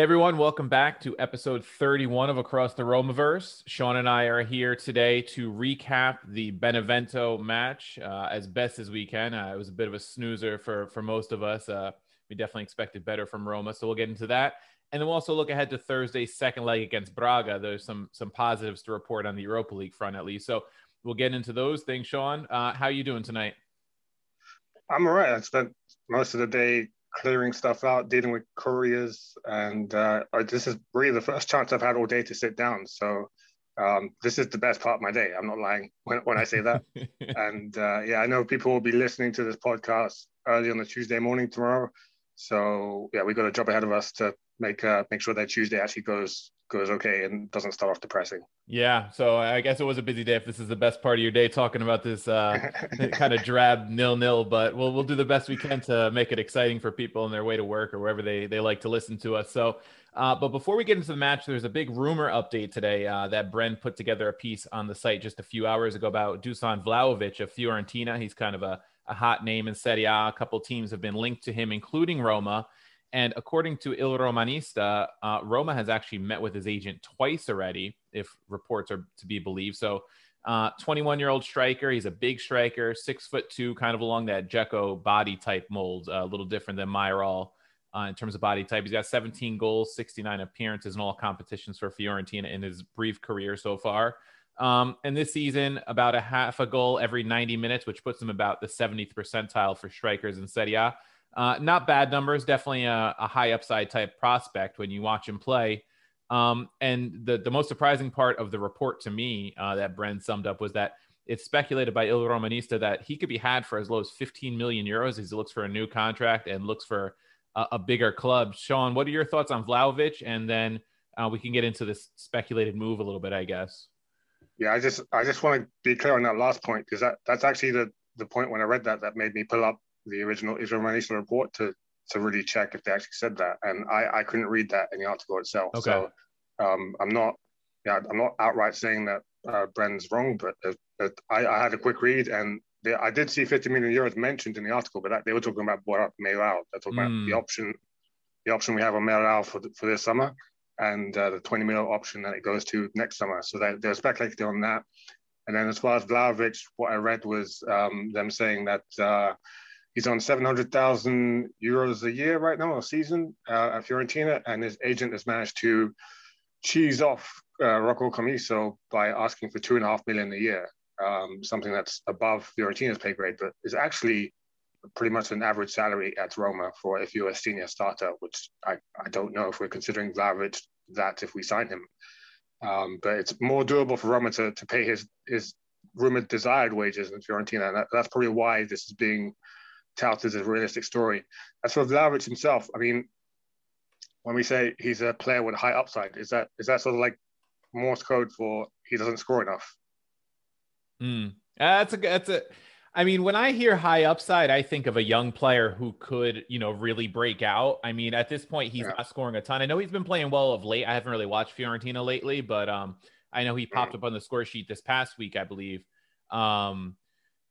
Hey everyone, welcome back to episode 31 of Across the Romaverse. Sean and I are here today to recap the Benevento match uh, as best as we can. Uh, it was a bit of a snoozer for for most of us. Uh, we definitely expected better from Roma, so we'll get into that. And then we'll also look ahead to Thursday's second leg against Braga. There's some some positives to report on the Europa League front at least. So we'll get into those things. Sean, uh, how are you doing tonight? I'm all right. I spent most of the day clearing stuff out, dealing with couriers, and uh, this is really the first chance I've had all day to sit down. So um, this is the best part of my day. I'm not lying when, when I say that. and uh, yeah, I know people will be listening to this podcast early on the Tuesday morning tomorrow. So yeah, we've got a job ahead of us to make uh, make sure that Tuesday actually goes goes okay and doesn't start off depressing. Yeah, so I guess it was a busy day. If this is the best part of your day, talking about this uh, kind of drab nil nil, but we'll we'll do the best we can to make it exciting for people on their way to work or wherever they they like to listen to us. So, uh, but before we get into the match, there's a big rumor update today uh, that Bren put together a piece on the site just a few hours ago about Dusan Vlahovic of Fiorentina. He's kind of a, a hot name in Serie A. A couple teams have been linked to him, including Roma. And according to Il Romanista, uh, Roma has actually met with his agent twice already, if reports are to be believed. So, 21 year old striker. He's a big striker, six foot two, kind of along that Dzeko body type mold, uh, a little different than Mayoral uh, in terms of body type. He's got 17 goals, 69 appearances in all competitions for Fiorentina in his brief career so far. Um, and this season, about a half a goal every 90 minutes, which puts him about the 70th percentile for strikers in Serie A. Uh, not bad numbers, definitely a, a high upside type prospect when you watch him play. Um, and the, the most surprising part of the report to me uh, that Bren summed up was that it's speculated by Il Romanista that he could be had for as low as 15 million euros as he looks for a new contract and looks for a, a bigger club. Sean, what are your thoughts on Vlahovic? And then uh, we can get into this speculated move a little bit, I guess. Yeah, I just I just want to be clear on that last point because that that's actually the the point when I read that that made me pull up the original Il Romanista report to to really check if they actually said that, and I I couldn't read that in the article itself. Okay. So um, I'm not yeah I'm not outright saying that uh, Bren's wrong, but uh, I, I had a quick read and. They, I did see 50 million euros mentioned in the article, but that, they were talking about Borja Mayoral. They're talking Mm. about the option, the option we have on Mayoral for the, for this summer, and uh, the 20 mil option that it goes to next summer. So they, they're speculating on that. And then as far as Vlahovic, what I read was um, them saying that uh, he's on 700,000 euros a year right now, a season uh, at Fiorentina, and his agent has managed to cheese off uh, Rocco Commisso by asking for two and a half million a year, um, something that's above Fiorentina's pay grade, but is actually pretty much an average salary at Roma for if you're a senior starter, which I, I don't know if we're considering Vlahovic that if we sign him. Um, but it's more doable for Roma to, to pay his his rumored desired wages in Fiorentina. And that, that's probably why this is being touted as a realistic story. As for Vlahovic himself, I mean, when we say he's a player with a high upside, is that is that sort of like Morse code for he doesn't score enough? Mm. That's a that's a. I mean, when I hear high upside, I think of a young player who could, you know, really break out. I mean, at this point, he's Yeah. not scoring a ton. I know he's been playing well of late. I haven't really watched Fiorentina lately, but um, I know he popped up on the score sheet this past week, I believe. Um,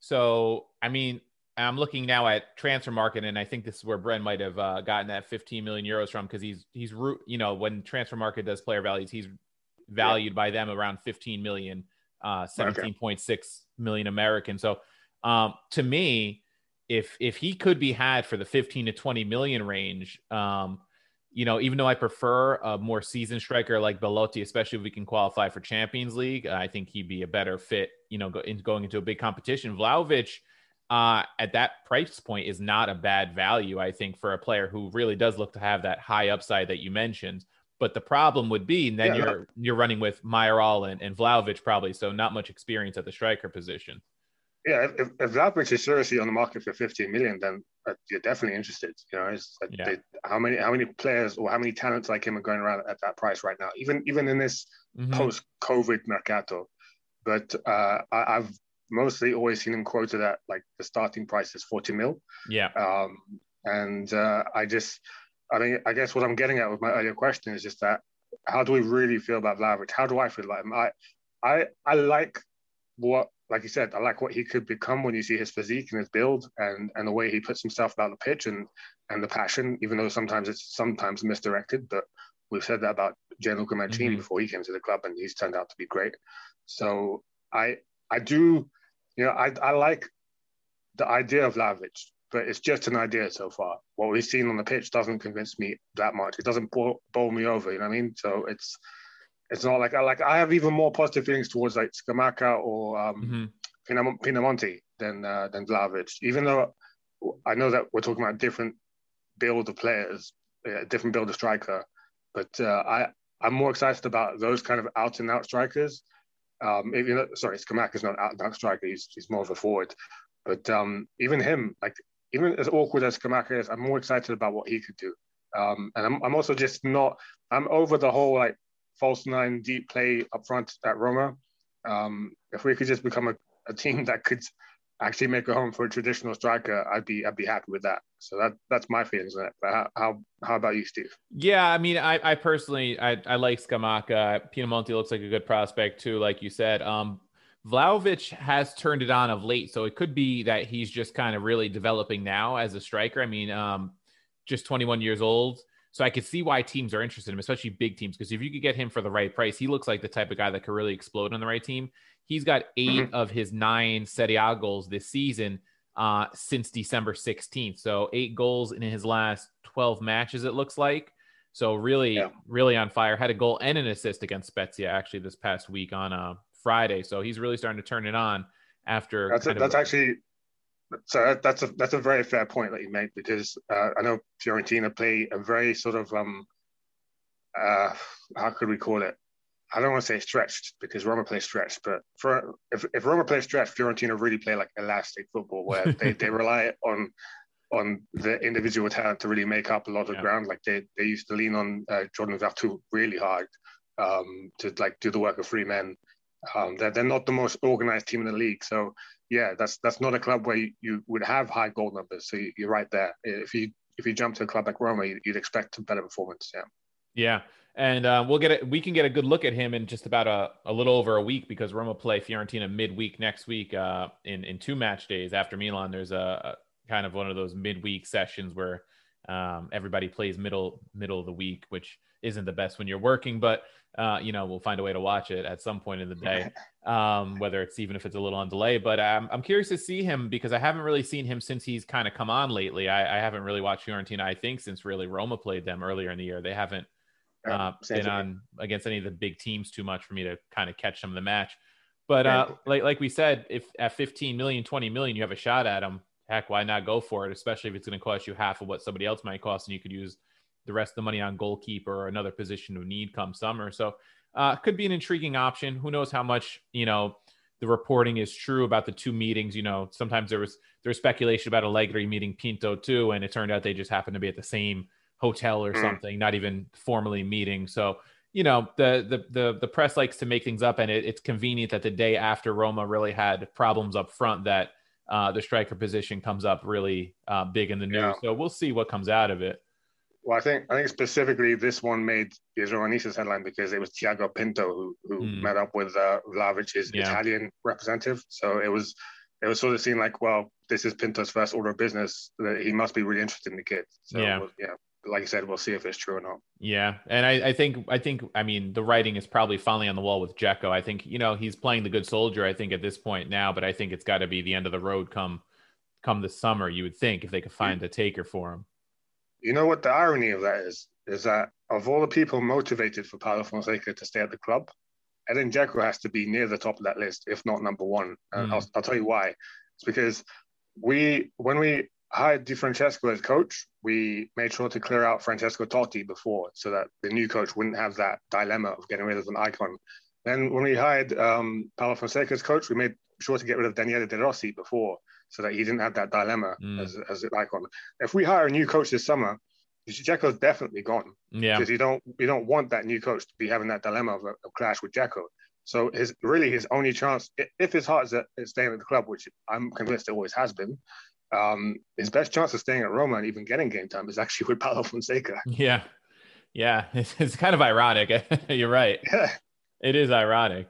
so I mean, I'm looking now at Transfermarkt, and I think this is where Bren might have uh, gotten that 15 million euros from because he's he's root. You know, when Transfermarkt does player values, he's valued by them around 15 million, uh, 17.6 million American. So um, to me, if if he could be had for the 15 to 20 million range, um, you know, even though I prefer a more seasoned striker like Belotti, especially if we can qualify for Champions League, I think he'd be a better fit, you know, go, in, going into a big competition. Vlahovic, uh, at that price point is not a bad value, I think, for a player who really does look to have that high upside that you mentioned. But the problem would be then yeah, you're you're running with Mayoral and, and Vlahovic probably, so not much experience at the striker position. Yeah, if, if Vlahovic is seriously on the market for 15 million, then uh, you're definitely interested. You know, it's, uh, yeah. they, how many how many players or how many talents like him are going around at that price right now? Even even in this mm-hmm. post-COVID mercato, but uh, I, have mostly always seen him quoted at like the starting price is 40 mil. Yeah. Um, and uh, I just, I mean, I guess what I'm getting at with my earlier question is just that how do we really feel about Vlahovic? How do I feel about him? I, I, I like what, like you said, I like what he could become when you see his physique and his build and and the way he puts himself about the pitch and and the passion, even though sometimes it's sometimes misdirected. But we've said that about Gianluca Mancini mm-hmm. before he came to the club, and he's turned out to be great. So I I do you know, I, I like the idea of Vlahovic, but it's just an idea so far. What we've seen on the pitch doesn't convince me that much. It doesn't bowl, bowl me over. You know what I mean? So it's it's not like I like I have even more positive feelings towards like Scamacca or um, mm-hmm. Pinamonti than uh, than Vlahovic. Even though I know that we're talking about different build of players, a different build of striker, but uh, I I'm more excited about those kind of out and out strikers um, know, sorry, Scamacca is not out, out striker. He's, he's more of a forward. But um, even him, like even as awkward as Scamacca is, I'm more excited about what he could do. Um, and I'm, I'm also just not. I'm over the whole like false nine deep play up front at Roma. Um, if we could just become a, a team that could actually make a home for a traditional striker, I'd be I'd be happy with that. So that that's my feelings on it. But how how, how about you, Steve? Yeah, I mean, I, I personally I, I like Scamacca. Pinamonti looks like a good prospect too, like you said. Um, Vlahovic has turned it on of late, so it could be that he's just kind of really developing now as a striker. I mean, um, just 21 years old. So I could see why teams are interested in him, especially big teams, because if you could get him for the right price, he looks like the type of guy that could really explode on the right team. He's got 8 mm-hmm. of his nine Serie A goals this season uh, since December 16th. So eight goals in his last 12 matches, it looks like. So really, yeah. really on fire. Had a goal and an assist against Spezia actually this past week on uh, Friday. So he's really starting to turn it on after. That's, a, that's actually so that's a that's a very fair point that you make because uh, I know Fiorentina play a very sort of um uh how could we call it I don't want to say stretched because Roma play stretched, but for if, if Roma play stretched, Fiorentina really play like elastic football where they, they rely on on the individual talent to really make up a lot of yeah. ground. Like they they used to lean on uh, Jordan Veretout really hard um, to like do the work of three men. Um, they're, they're not the most organized team in the league, so yeah, that's that's not a club where you, you would have high goal numbers. So you, are right there. If you if you jump to a club like Roma, you'd expect a better performance. Yeah. Yeah and uh, we'll get it. We can get a good look at him in just about a, a little over a week because Roma play Fiorentina midweek next week uh, in in two match days after Milan. There's a, a kind of one of those midweek sessions where um, everybody plays middle middle of the week, which isn't the best when you're working, but uh, you know we'll find a way to watch it at some point in the day, um, whether it's even if it's a little on delay. But I'm I'm curious to see him because I haven't really seen him since he's kind of come on lately. I, I haven't really watched Fiorentina. I think since really Roma played them earlier in the year, they haven't uh, been on against any of the big teams too much for me to kind of catch some of the match. But uh, like like we said, if at 15 million, 20 million, you have a shot at them, heck, why not go for it? Especially if it's going to cost you half of what somebody else might cost, and you could use the rest of the money on goalkeeper or another position of need come summer. So uh, could be an intriguing option. Who knows how much you know the reporting is true about the two meetings. You know, sometimes there was there was speculation about Allegri meeting Pinto too, and it turned out they just happened to be at the same hotel or mm. something, not even formally meeting. So, you know, the the the, the press likes to make things up, and it, it's convenient that the day after Roma really had problems up front that uh, the striker position comes up really uh, big in the news. Yeah. So we'll see what comes out of it. Well, I think I think specifically this one made the Romanistas headline because it was Thiago Pinto who who mm. met up with uh, Vlahovic's yeah. Italian representative. So it was it was sort of seen like, well, this is Pinto's first order of business. That he must be really interested in the kid. So yeah, yeah like I said, we'll see if it's true or not. Yeah, and I, I think I think I mean the writing is probably finally on the wall with Dzeko. I think you know he's playing the good soldier. I think at this point now, but I think it's got to be the end of the road come come this summer. You would think if they could find a taker for him. You know what the irony of that is? Is that of all the people motivated for Paulo Fonseca to stay at the club, Edin Dzeko has to be near the top of that list, if not number one. And mm. I'll, I'll tell you why. It's because we when we hired Di Francesco as coach, we made sure to clear out Francesco Totti before, so that the new coach wouldn't have that dilemma of getting rid of an icon. Then when we hired um, Paulo Fonseca as coach, we made sure to get rid of Daniele De Rossi before, so that he didn't have that dilemma Mm. as as an icon. If we hire a new coach this summer, Dzeko's definitely gone Yeah. because you don't you don't want that new coach to be having that dilemma of a, clash with Dzeko. So his really his only chance, if his heart is at, is staying at the club, which I'm convinced it always has been, um, his best chance of staying at Roma and even getting game time is actually with Paulo Fonseca. Yeah. Yeah. It's, it's kind of ironic. You're right. Yeah, It is ironic.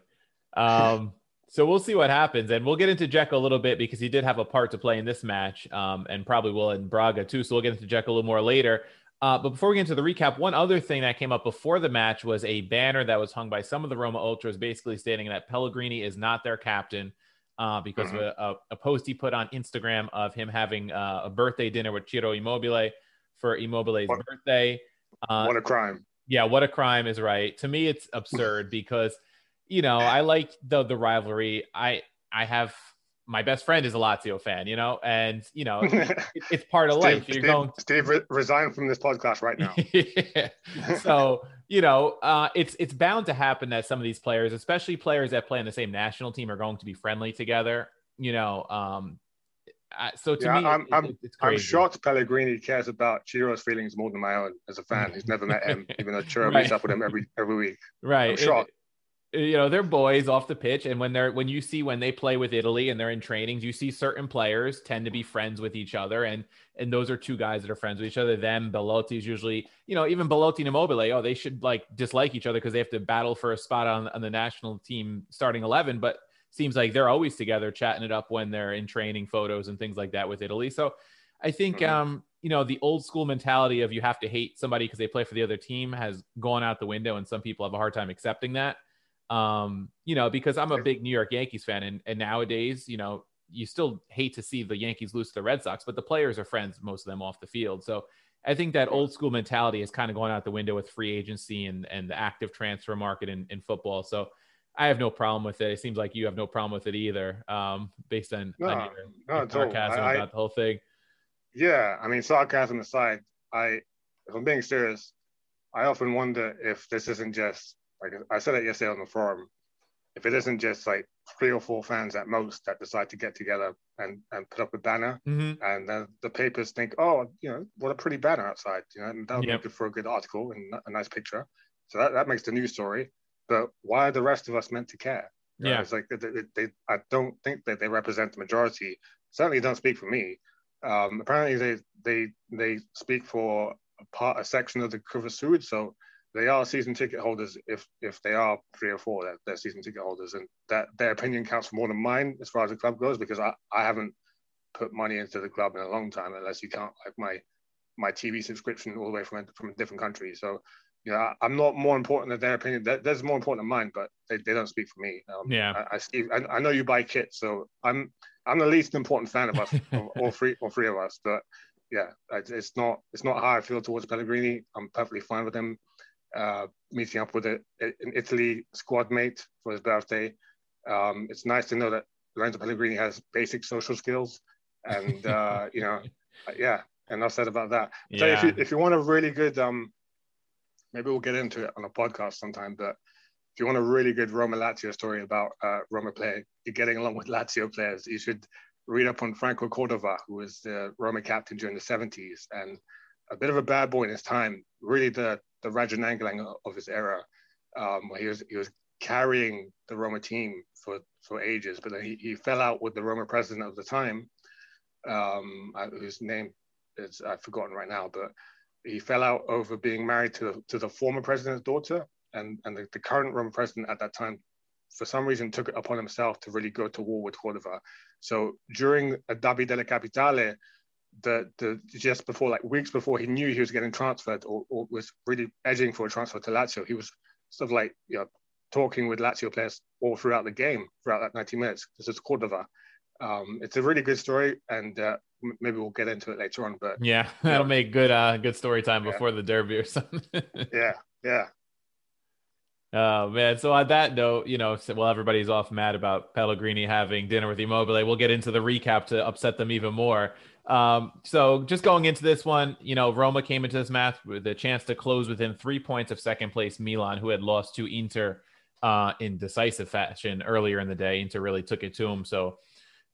Um, so we'll see what happens, and we'll get into Dzeko a little bit because he did have a part to play in this match, um, and probably will in Braga too. So we'll get into Dzeko a little more later. Uh, but before we get into the recap, one other thing that came up before the match was a banner that was hung by some of the Roma ultras, basically stating that Pellegrini is not their captain uh, because of a, a, a post he put on Instagram of him having uh, a birthday dinner with Ciro Immobile for Immobile's What- birthday. Uh, what a crime! yeah, what a crime is right. To me, it's absurd because, you know, I like the the rivalry. I I have my best friend is a Lazio fan, you know, and you know, it, it's part of life. Steve, You're Steve, going. Steve re- resign from this podcast right now. Yeah. so you know uh, it's it's bound to happen that some of these players especially players that play in the same national team are going to be friendly together you know um I, so to Yeah, me I'm- it- I'm- it- it's I'm shocked Pellegrini cares about Ciro's feelings more than my own as a fan. He's never met him, even though Ciro meets up with him every every week. right I'm It- shocked. You know they're boys off the pitch and when they're when you see when they play with italy and they're in trainings you see certain players tend to be friends with each other and and those are two guys that are friends with each other. Them Belotti is usually you know even Belotti and Immobile oh they should like dislike each other because they have to battle for a spot on, on the national team starting 11 but seems like they're always together chatting it up when they're in training photos and things like that with italy. So i think Mhm. um you know the old school mentality of you have to hate somebody because they play for the other team has gone out the window and some people have a hard time accepting that um, you know, because I'm a big New York Yankees fan, and and nowadays, you know, you still hate to see the Yankees lose to the Red Sox, but the players are friends, most of them off the field. So I think that old school mentality is kind of going out the window with free agency and and the active transfer market in, in football. So I have no problem with it. It seems like you have no problem with it either, um, based on, No, on your, sarcasm I- about the whole thing. Yeah, I mean, sarcasm aside, I, if I'm being serious, I often wonder if this isn't just like I said it yesterday on the forum. If it isn't just like three or four fans at most that decide to get together and, and put up a banner, Mm-hmm. and then the papers think, oh, you know, what a pretty banner outside, you know, and that would Yep. make it for a good article and a nice picture. So that, that makes the news story. But why are the rest of us meant to care? Yeah. it's like they, they, they, I don't think that they represent the majority. Certainly don't speak for me. Um, apparently they they they speak for a part a section of the Curva Sud, so they are season ticket holders if if they are three or four they're, they're season ticket holders. And that their opinion counts for more than mine as far as the club goes because I, I haven't put money into the club in a long time unless you count like my my TV subscription all the way from a, from a different country so you know I, I'm not more important than their opinion. That, that's more important than mine but they, they don't speak for me. Um, Yeah. I, I, Steve, I, I know you buy kits so I'm I'm the least important fan of us of all three all three of us but yeah it's not it's not how I feel towards Pellegrini. I'm perfectly fine with him uh, meeting up with a, an Italy squad mate for his birthday. Um, it's nice to know that Lorenzo Pellegrini has basic social skills, and uh, you know, yeah. Enough said about that. So if you if you want a really good, um, maybe we'll get into it on a podcast sometime. But if you want a really good Roma Lazio story about uh, Roma player getting along with Lazio players, you should read up on Franco Cordova, who was the Roma captain during the 70s and a bit of a bad boy in his time. Really, the the Radja Nainggolan of his era. Um, he was he was carrying the Roma team for for ages, but then he, he fell out with the Roma president of the time, um, whose name is I've forgotten right now, but he fell out over being married to to the former president's daughter, and and the, the current Roma president at that time, for some reason, took it upon himself to really go to war with Cordova. So during a Derby della Capitale, the the just before like weeks before he knew he was getting transferred or, or was really edging for a transfer to Lazio, he was sort of like you know talking with Lazio players all throughout the game throughout that 90 minutes. This is Cordova. Um, it's a really good story, and uh, m- maybe we'll get into it later on. But Yeah, that'll make good uh good story time Yeah. before the derby or something. yeah, yeah. Oh man! So on that note, you know, well, everybody's off mad about Pellegrini having dinner with Immobile. We'll get into the recap to upset them even more. Um, so just going into this one, you know, Roma came into this match with a chance to close within three points of second place Milan, who had lost to Inter uh, in decisive fashion earlier in the day. Inter really took it to them. So,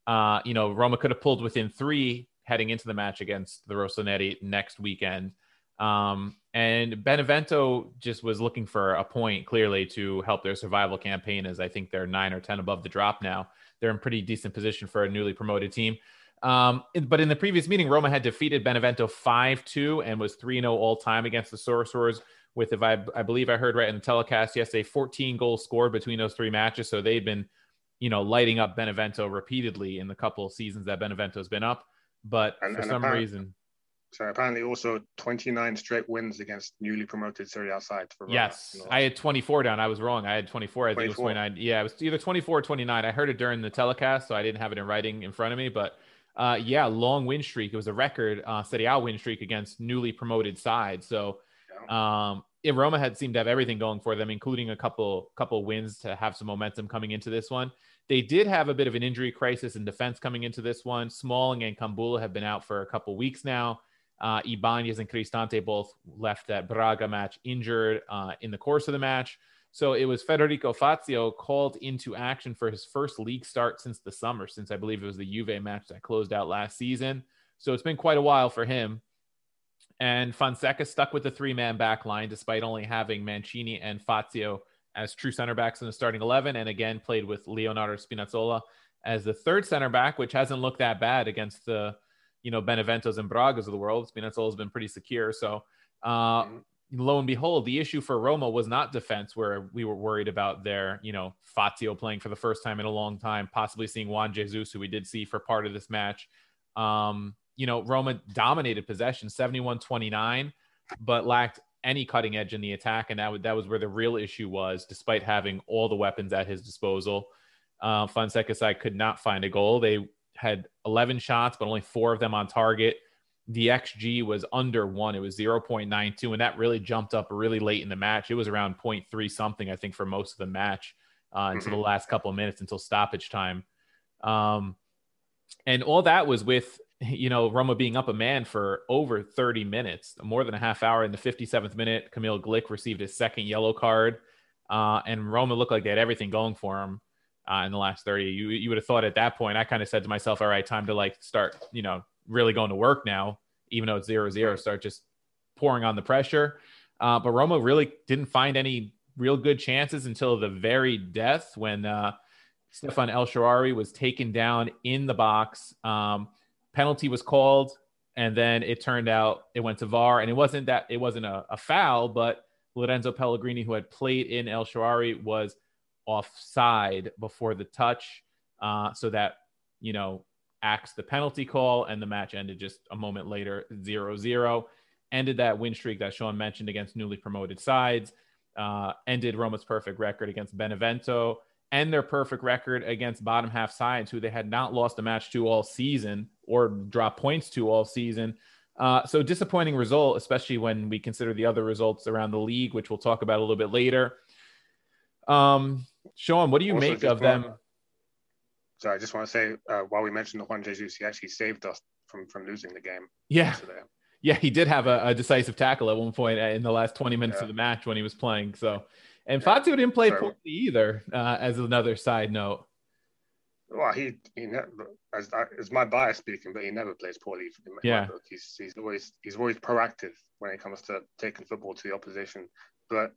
uh, you know, Roma could have pulled within three heading into the match against the Rossoneri next weekend. Um, and Benevento just was looking for a point clearly to help their survival campaign, as I think they're nine or 10 above the drop now. They're in pretty decent position for a newly promoted team. Um, but in the previous meeting, Roma had defeated Benevento 5 2 and was 3 0 all time against the Sorcerers. With, if I, I believe I heard right in the telecast yesterday, 14 goals scored between those three matches. So they've been, you know, lighting up Benevento repeatedly in the couple of seasons that Benevento's been up. But and, for and some reason, so apparently also 29 straight wins against newly promoted Serie A sides. For yes, I had 24 down. I was wrong. I had 24. I 24. think it was 29. Yeah, it was either 24 or 29. I heard it during the telecast, so I didn't have it in writing in front of me. But uh, yeah, long win streak. It was a record uh, Serie A win streak against newly promoted sides. So um, Roma had seemed to have everything going for them, including a couple couple wins to have some momentum coming into this one. They did have a bit of an injury crisis in defense coming into this one. Smalling and Kumbulla have been out for a couple weeks now. Uh, Ibanez and Cristante both left that Braga match injured uh, in the course of the match. So it was Federico Fazio called into action for his first league start since the summer, since I believe it was the Juve match that closed out last season. So it's been quite a while for him. And Fonseca stuck with the three man back line despite only having Mancini and Fazio as true center backs in the starting 11. And again, played with Leonardo Spinazzola as the third center back, which hasn't looked that bad against the you know Beneventos and Bragas of the world. Spinazzola has been pretty secure. So uh, mm-hmm. Lo and behold, the issue for Roma was not defense, where we were worried about their you know Fazio playing for the first time in a long time, possibly seeing Juan Jesus, who we did see for part of this match. Um, you know, Roma dominated possession 71-29, but lacked any cutting edge in the attack, and that, that was where the real issue was, despite having all the weapons at his disposal. Uh, Fonseca side could not find a goal. They had 11 shots, but only four of them on target. The XG was under one. It was 0.92, and that really jumped up really late in the match. It was around 0.3 something, I think, for most of the match uh, until mm-hmm. the last couple of minutes until stoppage time. Um, and all that was with you know Roma being up a man for over 30 minutes, more than a half hour. In the 57th minute, Kamil Glik received his second yellow card, uh, and Roma looked like they had everything going for him uh, in the last 30. You, you would have thought at that point, I kind of said to myself, all right, time to like start, you know, really going to work now, even though it's zero zero, start just pouring on the pressure. Uh, but Roma really didn't find any real good chances until the very death when uh, Stephan El Shaarawy was taken down in the box. Um, penalty was called, and then it turned out it went to VAR, and it wasn't that it wasn't a, a foul, but Lorenzo Pellegrini, who had played in El Shaarawy, was offside before the touch, uh, so that you know acts the penalty call, and the match ended just a moment later, 0-0. Ended that win streak that Sean mentioned against newly promoted sides. Uh, ended Roma's perfect record against Benevento and their perfect record against bottom half sides who they had not lost a match to all season or dropped points to all season. Uh, so disappointing result, especially when we consider the other results around the league, which we'll talk about a little bit later. Um, Sean, what do you also make of them? So I just want to say, uh, while we mentioned the Juan Jesus, he actually saved us from from losing the game. Yeah. Yeah, he did have a, a, decisive tackle at one point in the last 20 minutes yeah. of the match when he was playing. So, and yeah. Fazio didn't play Sorry. poorly either, uh, as another side note. Well, he he never, as as my bias speaking, but he never plays poorly. Yeah, he's he's always he's always proactive when it comes to taking football to the opposition. But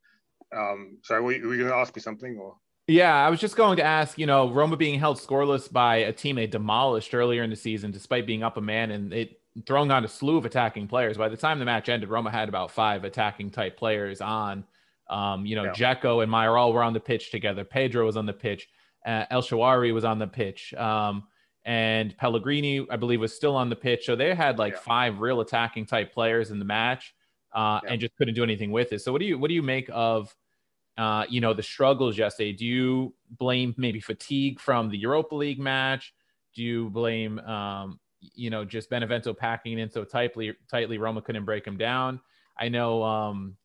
um, sorry, were you, were you going to ask me something or? Yeah, I was just going to ask, you know, Roma being held scoreless by a team they demolished earlier in the season, despite being up a man and it throwing on a slew of attacking players. By the time the match ended, Roma had about five attacking type players on. Um, you know, yeah. Dzeko and Mayoral were on the pitch together. Pedro was on the pitch. Uh, El Shaarawy was on the pitch. Um, and Pellegrini, I believe, was still on the pitch. So they had like yeah. five real attacking type players in the match uh, yeah. and just couldn't do anything with it. So what do you what do you make of uh, you know the struggles yesterday? Do you blame maybe fatigue from the Europa League match? Do you blame um, you know just Benevento packing in so tightly tightly Roma couldn't break them down? I know um,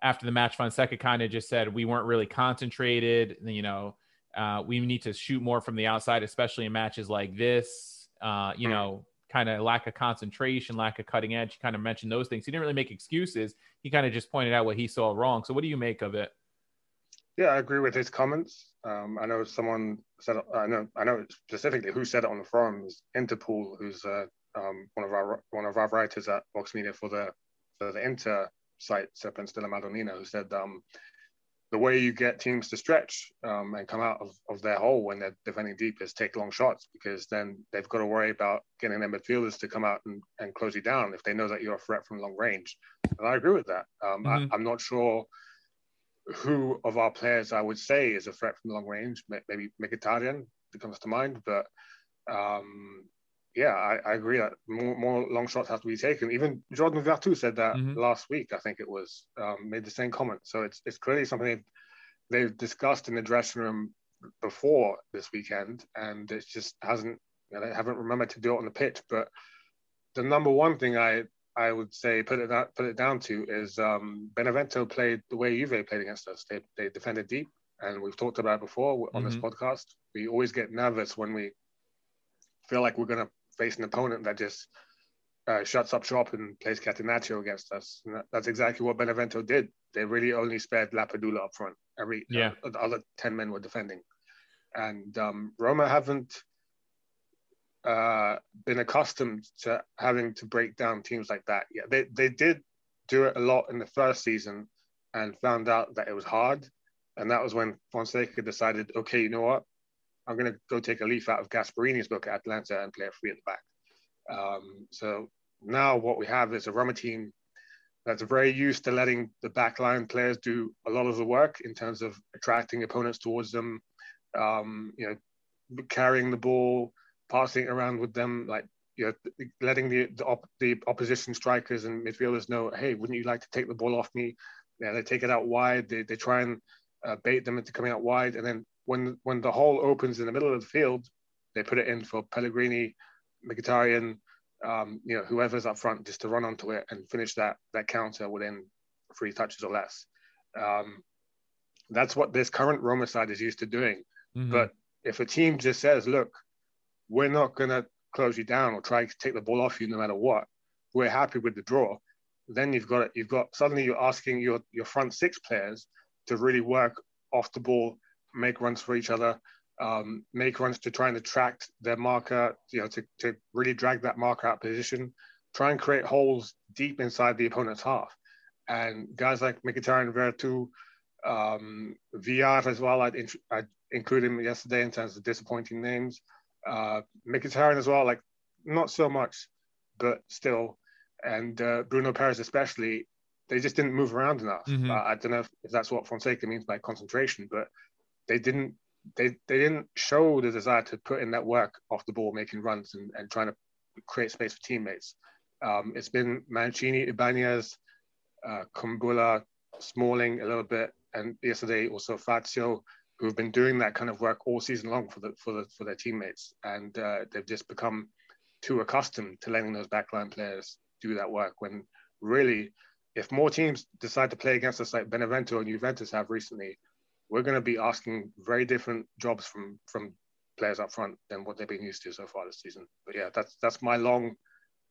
after the match, Fonseca kind of just said we weren't really concentrated. You know, uh, we need to shoot more from the outside, especially in matches like this. Uh, you mm. know, kind of lack of concentration, lack of cutting edge. He kind of mentioned those things. He didn't really make excuses. He kind of just pointed out what he saw wrong. So, what do you make of it? Yeah, I agree with his comments. Um, I know someone said, I know, I know specifically who said it on the forums. Interpol, who's uh, um, one of our one of our writers at Vox Media for the for the Inter site, Serpens de la Madonnina, who said um, the way you get teams to stretch um, and come out of, of their hole when they're defending deep is take long shots because then they've got to worry about getting their midfielders to come out and, and close you down if they know that you're a threat from long range. And I agree with that. Um, mm-hmm. I, am not sure who of our players I would say is a threat from long range. Maybe Mkhitaryan comes to mind, but um, yeah, I, I, agree that more, more, long shots have to be taken. Even Jordan Veretout said that mm-hmm. last week. I think it was um, made the same comment. So it's it's clearly something they've, they've, discussed in the dressing room before this weekend, and it just hasn't. You know, they haven't remembered to do it on the pitch. But the number one thing I I would say put it put it down to is um, Benevento played the way Juve played against us. They they defended deep, and we've talked about it before on mm-hmm. this podcast. We always get nervous when we feel like we're going to face an opponent that just uh, shuts up shop and plays Catenaccio against us. And that, that's exactly what Benevento did. They really only spared Lapadula up front. Every yeah. Uh, the other ten men were defending, and um, Roma haven't uh, been accustomed to having to break down teams like that. Yeah, they they did do it a lot in the first season, and found out that it was hard. And that was when Fonseca decided, okay, you know what? I'm going to go take a leaf out of Gasperini's book at Atalanta and play a free at the back. Um, so now what we have is a Roma team that's very used to letting the backline players do a lot of the work in terms of attracting opponents towards them, um, you know, carrying the ball, passing around with them, like you know, letting the the, op- the, opposition strikers and midfielders know, hey, wouldn't you like to take the ball off me? Yeah, they take it out wide. They, they try and uh, bait them into coming out wide, and then when when the hole opens in the middle of the field, they put it in for Pellegrini, Mkhitaryan, um, you know, whoever's up front, just to run onto it and finish that that counter within three touches or less. Um, that's what this current Roma side is used to doing. Mm-hmm. But if a team just says, "Look, we're not going to close you down or try to take the ball off you no matter what. We're happy with the draw." Then you've got it. You've got suddenly you're asking your your front six players to really work off the ball make runs for each other, um, make runs to try and attract their marker, you know, to, to really drag that marker out position, try and create holes deep inside the opponent's half. And guys like Mkhitaryan, Veretout, um, Villar as well, I'd, int- I'd include him yesterday in terms of disappointing names. Uh, Mkhitaryan as well, like not so much, but still. And uh, Bruno Peres especially, they just didn't move around enough. Mm-hmm. Uh, I don't know if, if, that's what Fonseca means by concentration, but they didn't they, they didn't show the desire to put in that work off the ball, making runs and, and trying to create space for teammates. Um, it's been Mancini, Ibanez, uh, Kumbulla, Smalling a little bit, and yesterday also Fazio, who've been doing that kind of work all season long for the for the for their teammates, and uh, they've just become too accustomed to letting those backline players do that work. When really, if more teams decide to play against us like Benevento and Juventus have recently, we're going to be asking very different jobs from from players up front than what they've been used to so far this season. But yeah, that's that's my long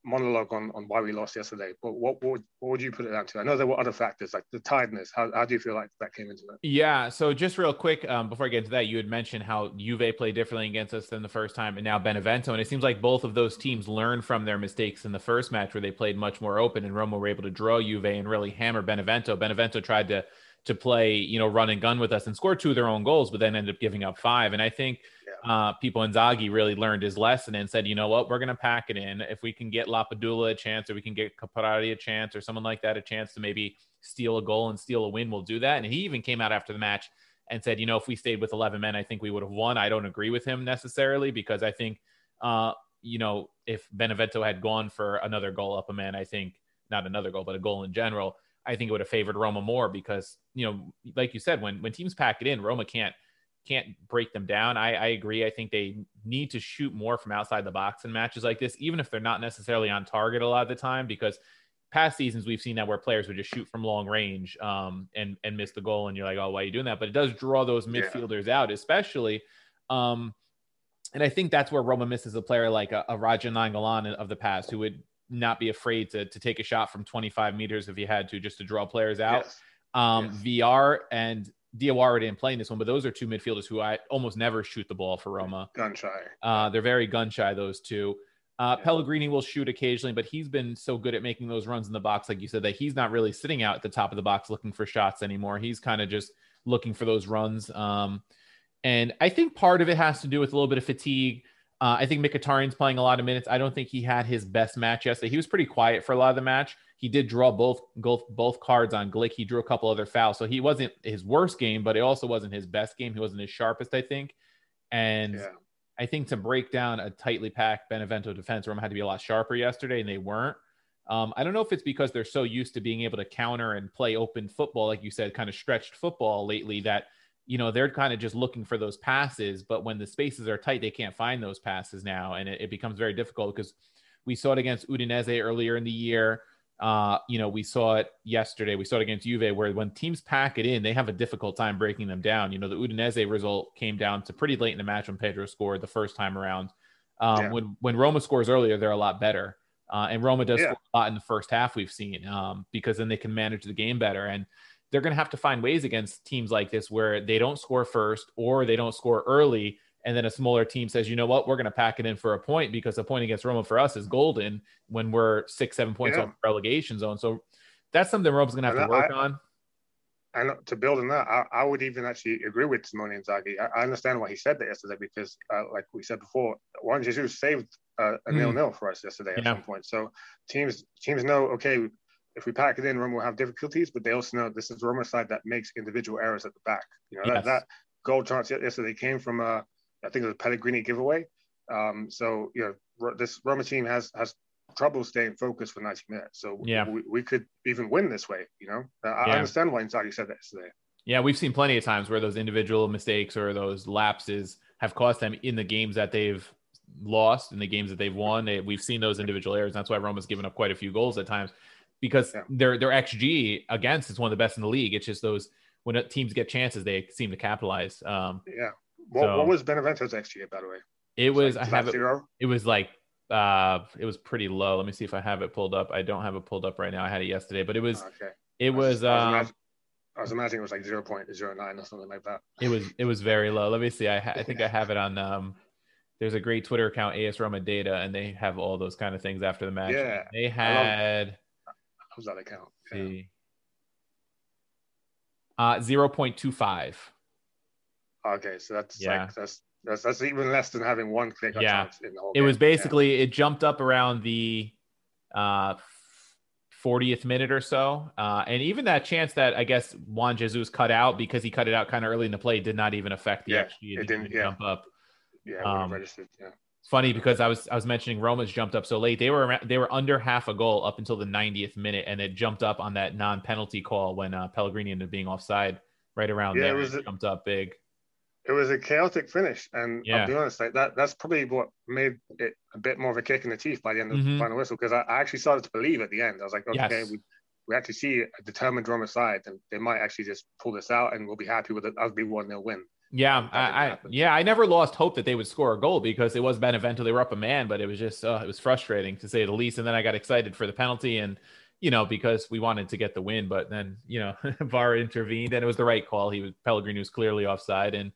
monologue on, on why we lost yesterday. But what, what would what would you put it down to? I know there were other factors like the tiredness. How, how do you feel like that came into it? Yeah. So just real quick, um, before I get into that, you had mentioned how Juve played differently against us than the first time, and now Benevento, and it seems like both of those teams learned from their mistakes in the first match where they played much more open, and Roma were able to draw Juve and really hammer Benevento. Benevento tried to to play, you know, run and gun with us and score two of their own goals, but then ended up giving up five. And I think. Uh, Pippo Inzaghi really learned his lesson and said, you know what, we're going to pack it in. If we can get Lapadula a chance, or we can get Caprari a chance, or someone like that a chance to maybe steal a goal and steal a win, we'll do that. And he even came out after the match and said, you know, if we stayed with 11 men, I think we would have won. I don't agree with him necessarily because I think, uh, you know, if Benevento had gone for another goal up a man, I think not another goal, but a goal in general, I think it would have favored Roma more because you know, like you said, when when teams pack it in, Roma can't can't break them down. I, I agree. I think they need to shoot more from outside the box in matches like this, even if they're not necessarily on target a lot of the time, because past seasons we've seen that where players would just shoot from long range um, and and miss the goal, and you're like, oh, why are you doing that? But it does draw those midfielders yeah. out, especially. Um, and I think that's where Roma misses a player like a, a Radja Nainggolan of the past, who would not be afraid to, to take a shot from 25 meters if he had to, just to draw players out. Yes. Um, yes. VR and Diawara didn't play in this one, but those are two midfielders who I almost never shoot the ball for Roma. Gun shy. Uh, they're very gun shy, those two. Uh, yeah. Pellegrini will shoot occasionally, but he's been so good at making those runs in the box, like you said, that he's not really sitting out at the top of the box looking for shots anymore. He's kind of just looking for those runs. Um, and I think part of it has to do with a little bit of fatigue. Uh, I think Mkhitaryan's playing a lot of minutes. I don't think he had his best match yesterday. He was pretty quiet for a lot of the match. He did draw both both, both cards on Glik. He drew a couple other fouls, so he wasn't his worst game, but it also wasn't his best game. He wasn't his sharpest, I think. And yeah. I think to break down a tightly packed Benevento defense room had to be a lot sharper yesterday, and they weren't. Um, I don't know if it's because they're so used to being able to counter and play open football, like you said, kind of stretched football lately that you know they're kind of just looking for those passes but when the spaces are tight they can't find those passes now and it, it becomes very difficult because we saw it against udinese earlier in the year uh, you know we saw it yesterday we saw it against juve where when teams pack it in they have a difficult time breaking them down you know the udinese result came down to pretty late in the match when pedro scored the first time around um, yeah. when when roma scores earlier they're a lot better uh, and roma does yeah. a lot in the first half we've seen um, because then they can manage the game better and they're going to have to find ways against teams like this where they don't score first or they don't score early. And then a smaller team says, you know what, we're going to pack it in for a point because a point against Roma for us is golden when we're six, seven points yeah. off relegation zone. So that's something Roma's going to have and to work I, on. And to build on that, I, I, would even actually agree with Simone Inzaghi. I, I understand why he said that yesterday because, uh, like we said before, Juan Jesus saved uh, a mm. nil-nil for us yesterday at yeah. some point. So teams teams know, okay, if we pack it in, Roma will have difficulties, but they also know this is Roma side that makes individual errors at the back. You know, yes. that, that goal chance yesterday came from a, I think it was a Pellegrini giveaway. Um, so, you know, this Roma team has has trouble staying focused for 90 minutes. So yeah. we, we could even win this way, you know? I yeah. understand why Inzaghi said that yesterday. Yeah, we've seen plenty of times where those individual mistakes or those lapses have cost them in the games that they've lost, in the games that they've won. They, we've seen those individual errors. That's why Roma's given up quite a few goals at times because yeah. their their xG against is one of the best in the league. It's just those when teams get chances, they seem to capitalize. Um, yeah. What, so, what was Benevento's xG by the way? It was, like, I have it. Zero? It was like uh, it was pretty low. Let me see if I have it pulled up. I don't have it pulled up right now. I had it yesterday, but it was okay. It was. I was, um, I was imagining it was like zero point zero nine or something like that. It was. It was very low. Let me see. I ha- I think I have it on. Um, there's a great Twitter account, AS Roma Data, and they have all those kind of things after the match. Yeah, they had was that account? Yeah. Uh, 0.25. Okay, so that's yeah. like that's that's that's even less than having one click. Yeah, it was basically yeah. it jumped up around the uh 40th minute or so, uh, and even that chance that I guess Juan Jesus cut out because he cut it out kind of early in the play did not even affect the yeah, XG. It, didn't, yeah. jump up. Yeah, um, registered. Yeah funny because I was I was mentioning Roma's jumped up so late. They were they were under half a goal up until the 90th minute, and it jumped up on that non penalty call when uh, Pellegrini ended up being offside right around yeah, there. It, was it jumped up big. It was a chaotic finish, and yeah. I'll be honest, like that that's probably what made it a bit more of a kick in the teeth by the end of mm-hmm. the final whistle because I, I, actually started to believe at the end. I was like, okay, yes. we we actually see a determined Roma side, and they might actually just pull this out, and we'll be happy with it. That'll be one nil win. Yeah, I, I, yeah, I never lost hope that they would score a goal because it was Benevento. They were up a man, but it was just uh, it was frustrating to say the least. And then I got excited for the penalty, and you know because we wanted to get the win, but then you know VAR intervened, and it was the right call. He was Pellegrini was clearly offside, and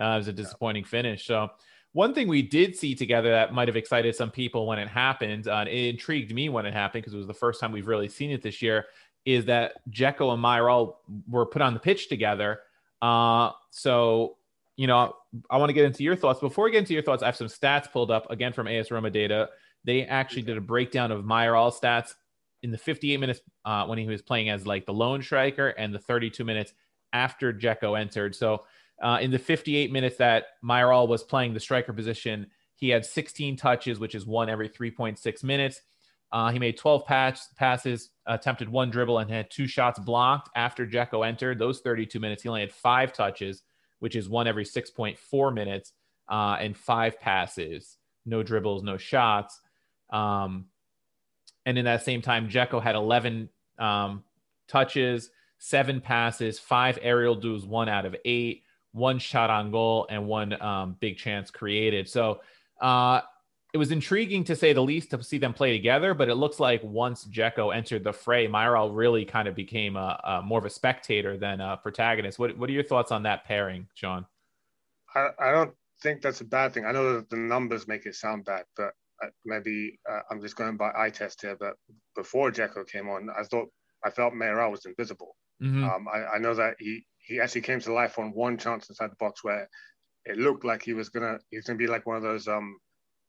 uh, it was a disappointing finish. So one thing we did see together that might have excited some people when it happened, uh, it intrigued me when it happened because it was the first time we've really seen it this year, is that Dzeko and Mayoral were put on the pitch together uh, so, you know, I want to get into your thoughts. Before we get into your thoughts, I have some stats pulled up again from AS Roma data. They actually did a breakdown of Mayoral stats in the 58 minutes uh, when he was playing as like the lone striker and the 32 minutes after Dzeko entered. So, uh, in the 58 minutes that Mayoral was playing the striker position, he had 16 touches, which is one every 3.6 minutes. Uh, he made 12 pass, passes, attempted one dribble, and had two shots blocked after Dzeko entered. Those 32 minutes, he only had five touches, which is one every 6.4 minutes, uh, and five passes, no dribbles, no shots. Um, and in that same time, Dzeko had 11 um, touches, seven passes, five aerial duels, one out of eight, one shot on goal, and one um, big chance created. So uh, it was intriguing to say the least to see them play together. But it looks like once Dzeko entered the fray, Mayoral really kind of became a, a, more of a spectator than a protagonist. What What are your thoughts on that pairing, John? I, I don't think that's a bad thing. I know that the numbers make it sound bad, but uh, maybe uh, I'm just going by eye test here. But before Dzeko came on, I thought I felt Mayoral was invisible. Mm-hmm. Um, I, I, know that he he actually came to life on one chance inside the box where it looked like he was gonna he was gonna be like one of those um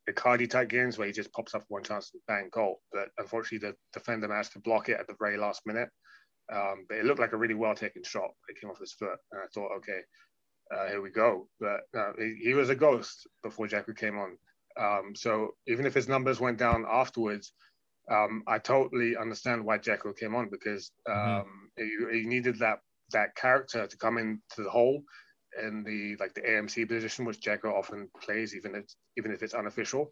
Icardi type games where he just pops up one chance and bang goal. But unfortunately, the defender managed to block it at the very last minute. Um, but it looked like a really well taken shot. It came off his foot, and I thought, okay, uh, here we go. But uh, he, he, was a ghost before Dzeko came on. Um, so even if his numbers went down afterwards, um, I totally understand why Dzeko came on because mm-hmm. Um, he, he, needed that that character to come into the hole in the like the AMC position, which Dzeko often plays, even if even if it's unofficial,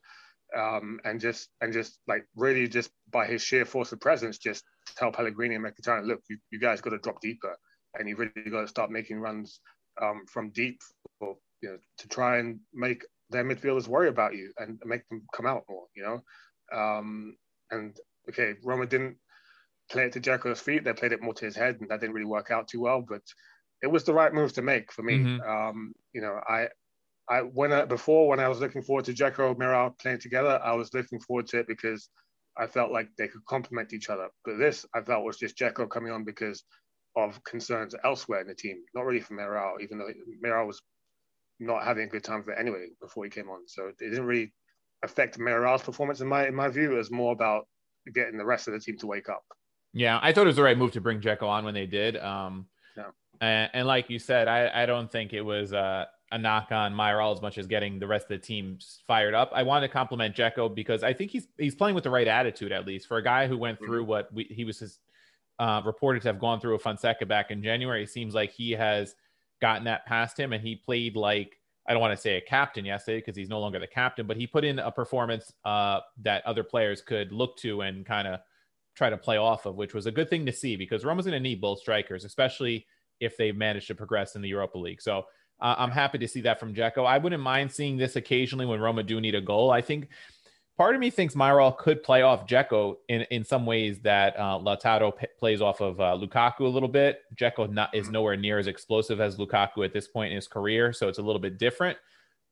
um, and just and just like really just by his sheer force of presence, just tell Pellegrini and Mkhitaryan, look, you, you guys got to drop deeper, and you really got to start making runs um, from deep, for, you know, to try and make their midfielders worry about you and make them come out more, you know. Um, and okay, Roma didn't play it to Dzeko's feet; they played it more to his head, and that didn't really work out too well. But it was the right move to make for me. Mm-hmm. Um, you know, I, I when I, before when I was looking forward to Dzeko Mayoral playing together, I was looking forward to it because I felt like they could complement each other. But this I felt was just Dzeko coming on because of concerns elsewhere in the team, not really for Mayoral, even though Mayoral was not having a good time for it anyway before he came on. So it didn't really affect Mayoral's performance in my in my view. It was more about getting the rest of the team to wake up. Yeah, I thought it was the right move to bring Dzeko on when they did. Um, and, and like you said, I, I don't think it was uh, a knock on Mayoral as much as getting the rest of the team fired up. I want to compliment Dzeko because I think he's he's playing with the right attitude at least for a guy who went through mm-hmm. what we, he was his, uh, reported to have gone through a Fonseca back in January. It seems like he has gotten that past him, and he played like I don't want to say a captain yesterday because he's no longer the captain, but he put in a performance uh, that other players could look to and kind of try to play off of, which was a good thing to see because Roma's going to need both strikers, especially if they manage to progress in the Europa League. So uh, I'm happy to see that from Dzeko. I wouldn't mind seeing this occasionally when Roma do need a goal. I think part of me thinks Mayoral could play off Dzeko in, in some ways that uh, Lautaro p- plays off of uh, Lukaku a little bit. Dzeko not, is nowhere near as explosive as Lukaku at this point in his career, so it's a little bit different.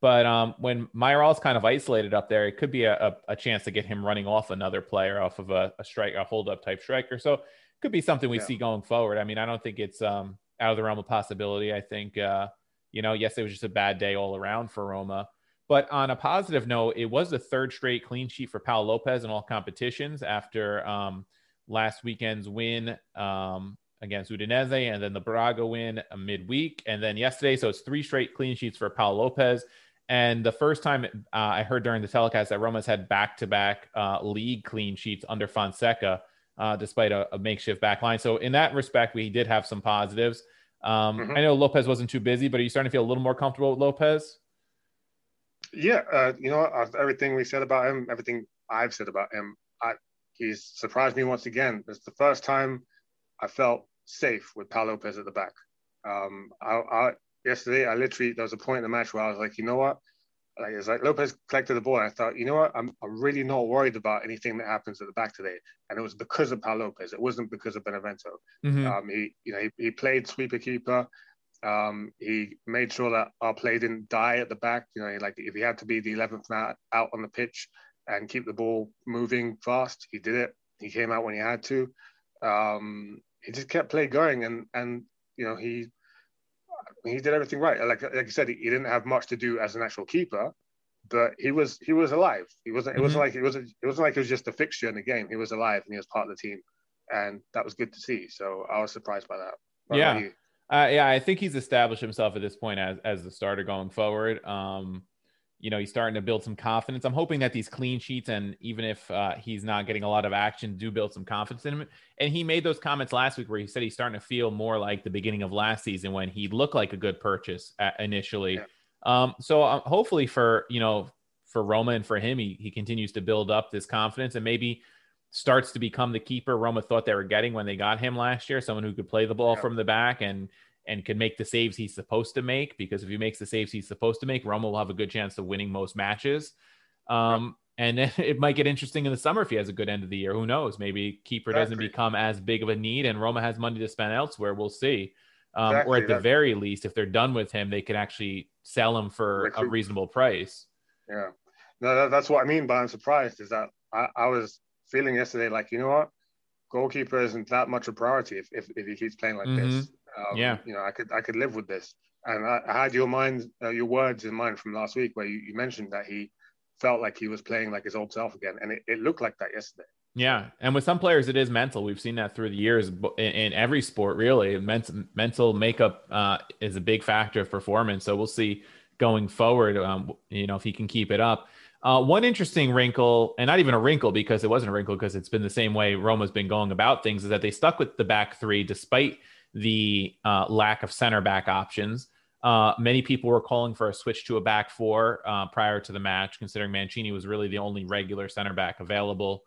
But um, when is kind of isolated up there, it could be a, a, a, chance to get him running off another player, off of a, a strike, a hold up type striker. So it could be something we yeah. see going forward. I mean, I don't think it's um, out of the realm of possibility. I think, uh, you know, yes, it was just a bad day all around for Roma. But on a positive note, it was the third straight clean sheet for Pau Lopez in all competitions after um, last weekend's win um, against Udinese and then the Braga win midweek. And then yesterday, so it's three straight clean sheets for Pau Lopez. And the first time uh, I heard during the telecast that Roma's had back to back league clean sheets under Fonseca, uh, despite a, a, makeshift back line. So, in that respect, we did have some positives. Um, mm-hmm. I know Lopez wasn't too busy, but are you starting to feel a little more comfortable with Lopez? Yeah, uh, you know, everything we said about him, everything I've said about him, I, he's surprised me once again. It's the first time I felt safe with Pau Lopez at the back. Um, I, I, yesterday, I literally there was a point in the match where I was like, you know what? Like it's like Lopez collected the ball, I thought, you know what? I'm, I'm really not worried about anything that happens at the back today. And it was because of Pau Lopez. It wasn't because of Benevento. Mm-hmm. Um, he, you know, he, he played sweeper keeper. Um, he made sure that our play didn't die at the back. You know, like if he had to be the 11th man out on the pitch and keep the ball moving fast, he did it. He came out when he had to. Um, he just kept play going, and and you know he he did everything right. Like like I said, he, he didn't have much to do as an actual keeper, but he was he was alive. He wasn't. It mm-hmm. wasn't like it wasn't. It wasn't like it was just a fixture in the game. He was alive and he was part of the team, and that was good to see. So I was surprised by that. What yeah, uh, yeah. I think he's established himself at this point as as the starter going forward. Um, you know, he's starting to build some confidence. I'm hoping that these clean sheets, and even if uh, he's not getting a lot of action, do build some confidence in him. And he made those comments last week where he said he's starting to feel more like the beginning of last season when he looked like a good purchase at, initially. Yeah. Um, so uh, hopefully for you know for Roma and for him, he he continues to build up this confidence and maybe starts to become the keeper Roma thought they were getting when they got him last year, someone who could play the ball Yeah. from the back and and can make the saves he's supposed to make. Because if he makes the saves he's supposed to make, Roma will have a good chance of winning most matches. Um, and it might get interesting in the summer if he has a good end of the year. Who knows? Maybe keeper doesn't become as big of a need, and Roma has money to spend elsewhere. We'll see. Um, or at the that- very least, if they're done with him, they could actually sell him for a Recruit. reasonable price. Yeah, no, that, that's what I mean by I'm surprised is that I, I was feeling yesterday like you know what, goalkeeper isn't that much a priority if if, if he keeps playing like this. Um, Yeah. you know, I could I could live with this. And I, I had your mind, uh, your words in mind from last week where you, you mentioned that he felt like he was playing like his old self again, and it, it looked like that yesterday. Yeah, and with some players, it is mental. We've seen that through the years in, in every sport. Really, mental mental makeup uh, is a big factor of performance. So we'll see going forward. Um, you know, if he can keep it up. Uh, one interesting wrinkle, and not even a wrinkle because it wasn't a wrinkle because it's been the same way Roma's been going about things, is that they stuck with the back three despite the uh, lack of center back options. Uh, many people were calling for a switch to a back four uh, prior to the match, considering Mancini was really the only regular center back available.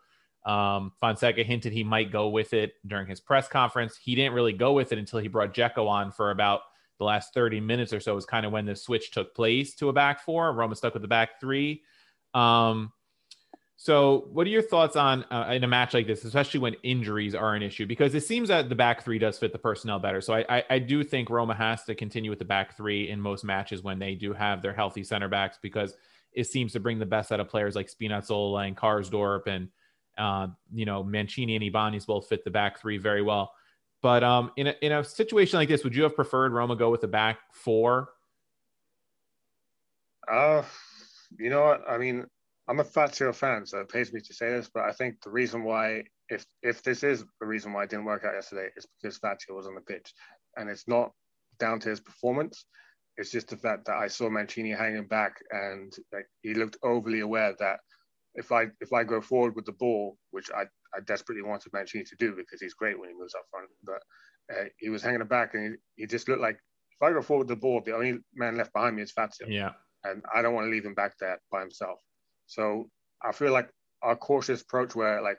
Um, Fonseca hinted he might go with it during his press conference. He didn't really go with it until he brought Dzeko on for about the last 30 minutes or so, was kind of when the switch took place to a back four. Roma stuck with the back three. Um, so, what are your thoughts on uh, in a match like this, especially when injuries are an issue? Because it seems that the back three does fit the personnel better. So, I, I, I do think Roma has to continue with the back three in most matches when they do have their healthy center backs because it seems to bring the best out of players like Spinazzola and Karsdorp and uh, you know Mancini and Ibanez both fit the back three very well. But um, in a in a situation like this, would you have preferred Roma go with the back four? Uh, you know what? I mean, I'm a Fazio fan, so it pays me to say this, but I think the reason why, if if this is the reason why it didn't work out yesterday, is because Fazio was on the pitch, and it's not down to his performance. It's just the fact that I saw Mancini hanging back, and like he looked overly aware that if I if I go forward with the ball, which I, I desperately wanted Mancini to do because he's great when he moves up front, but uh, he was hanging back, and he, he just looked like if I go forward with the ball, the only man left behind me is Fazio Yeah, and I don't want to leave him back there by himself. So I feel like our cautious approach, where like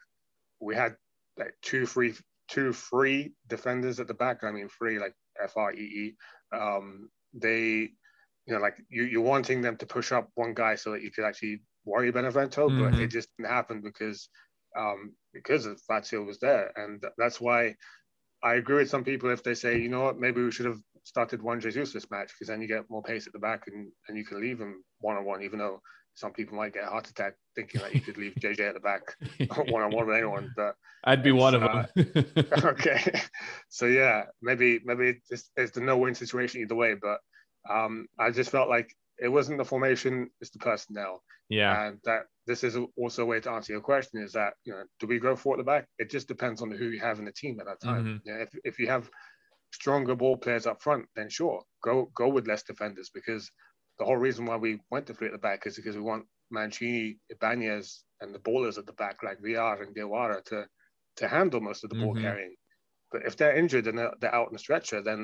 we had like two free, two free defenders at the back. I mean, free like F R E E. Um, they, you know, like you, you're wanting them to push up one guy so that you could actually worry Benevento, but Mhm. it just didn't happen because um, because of Fazio was there, and that's why I agree with some people if they say, you know what, maybe we should have started Juan Jesus this match because then you get more pace at the back and, and you can leave him one on one, even though some people might get a heart attack thinking that you could leave JJ at the back one on one with anyone. But I'd be one of uh, them. okay, so yeah, maybe maybe it's, it's the no win situation either way. But um, I just felt like it wasn't the formation, it's the personnel. yeah, And that this is also a way to answer your question is that, you know, do we go for at the back? It just depends on who you have in the team at that time. Mhm. Yeah, if, if you have stronger ball players up front, then sure, go go with less defenders because the whole reason why we went to three at the back is because we want Mancini, Ibanez, and the ballers at the back like Villar and Diawara to to handle most of the ball Mhm. carrying. But if they're injured and they're, they're out in the stretcher, then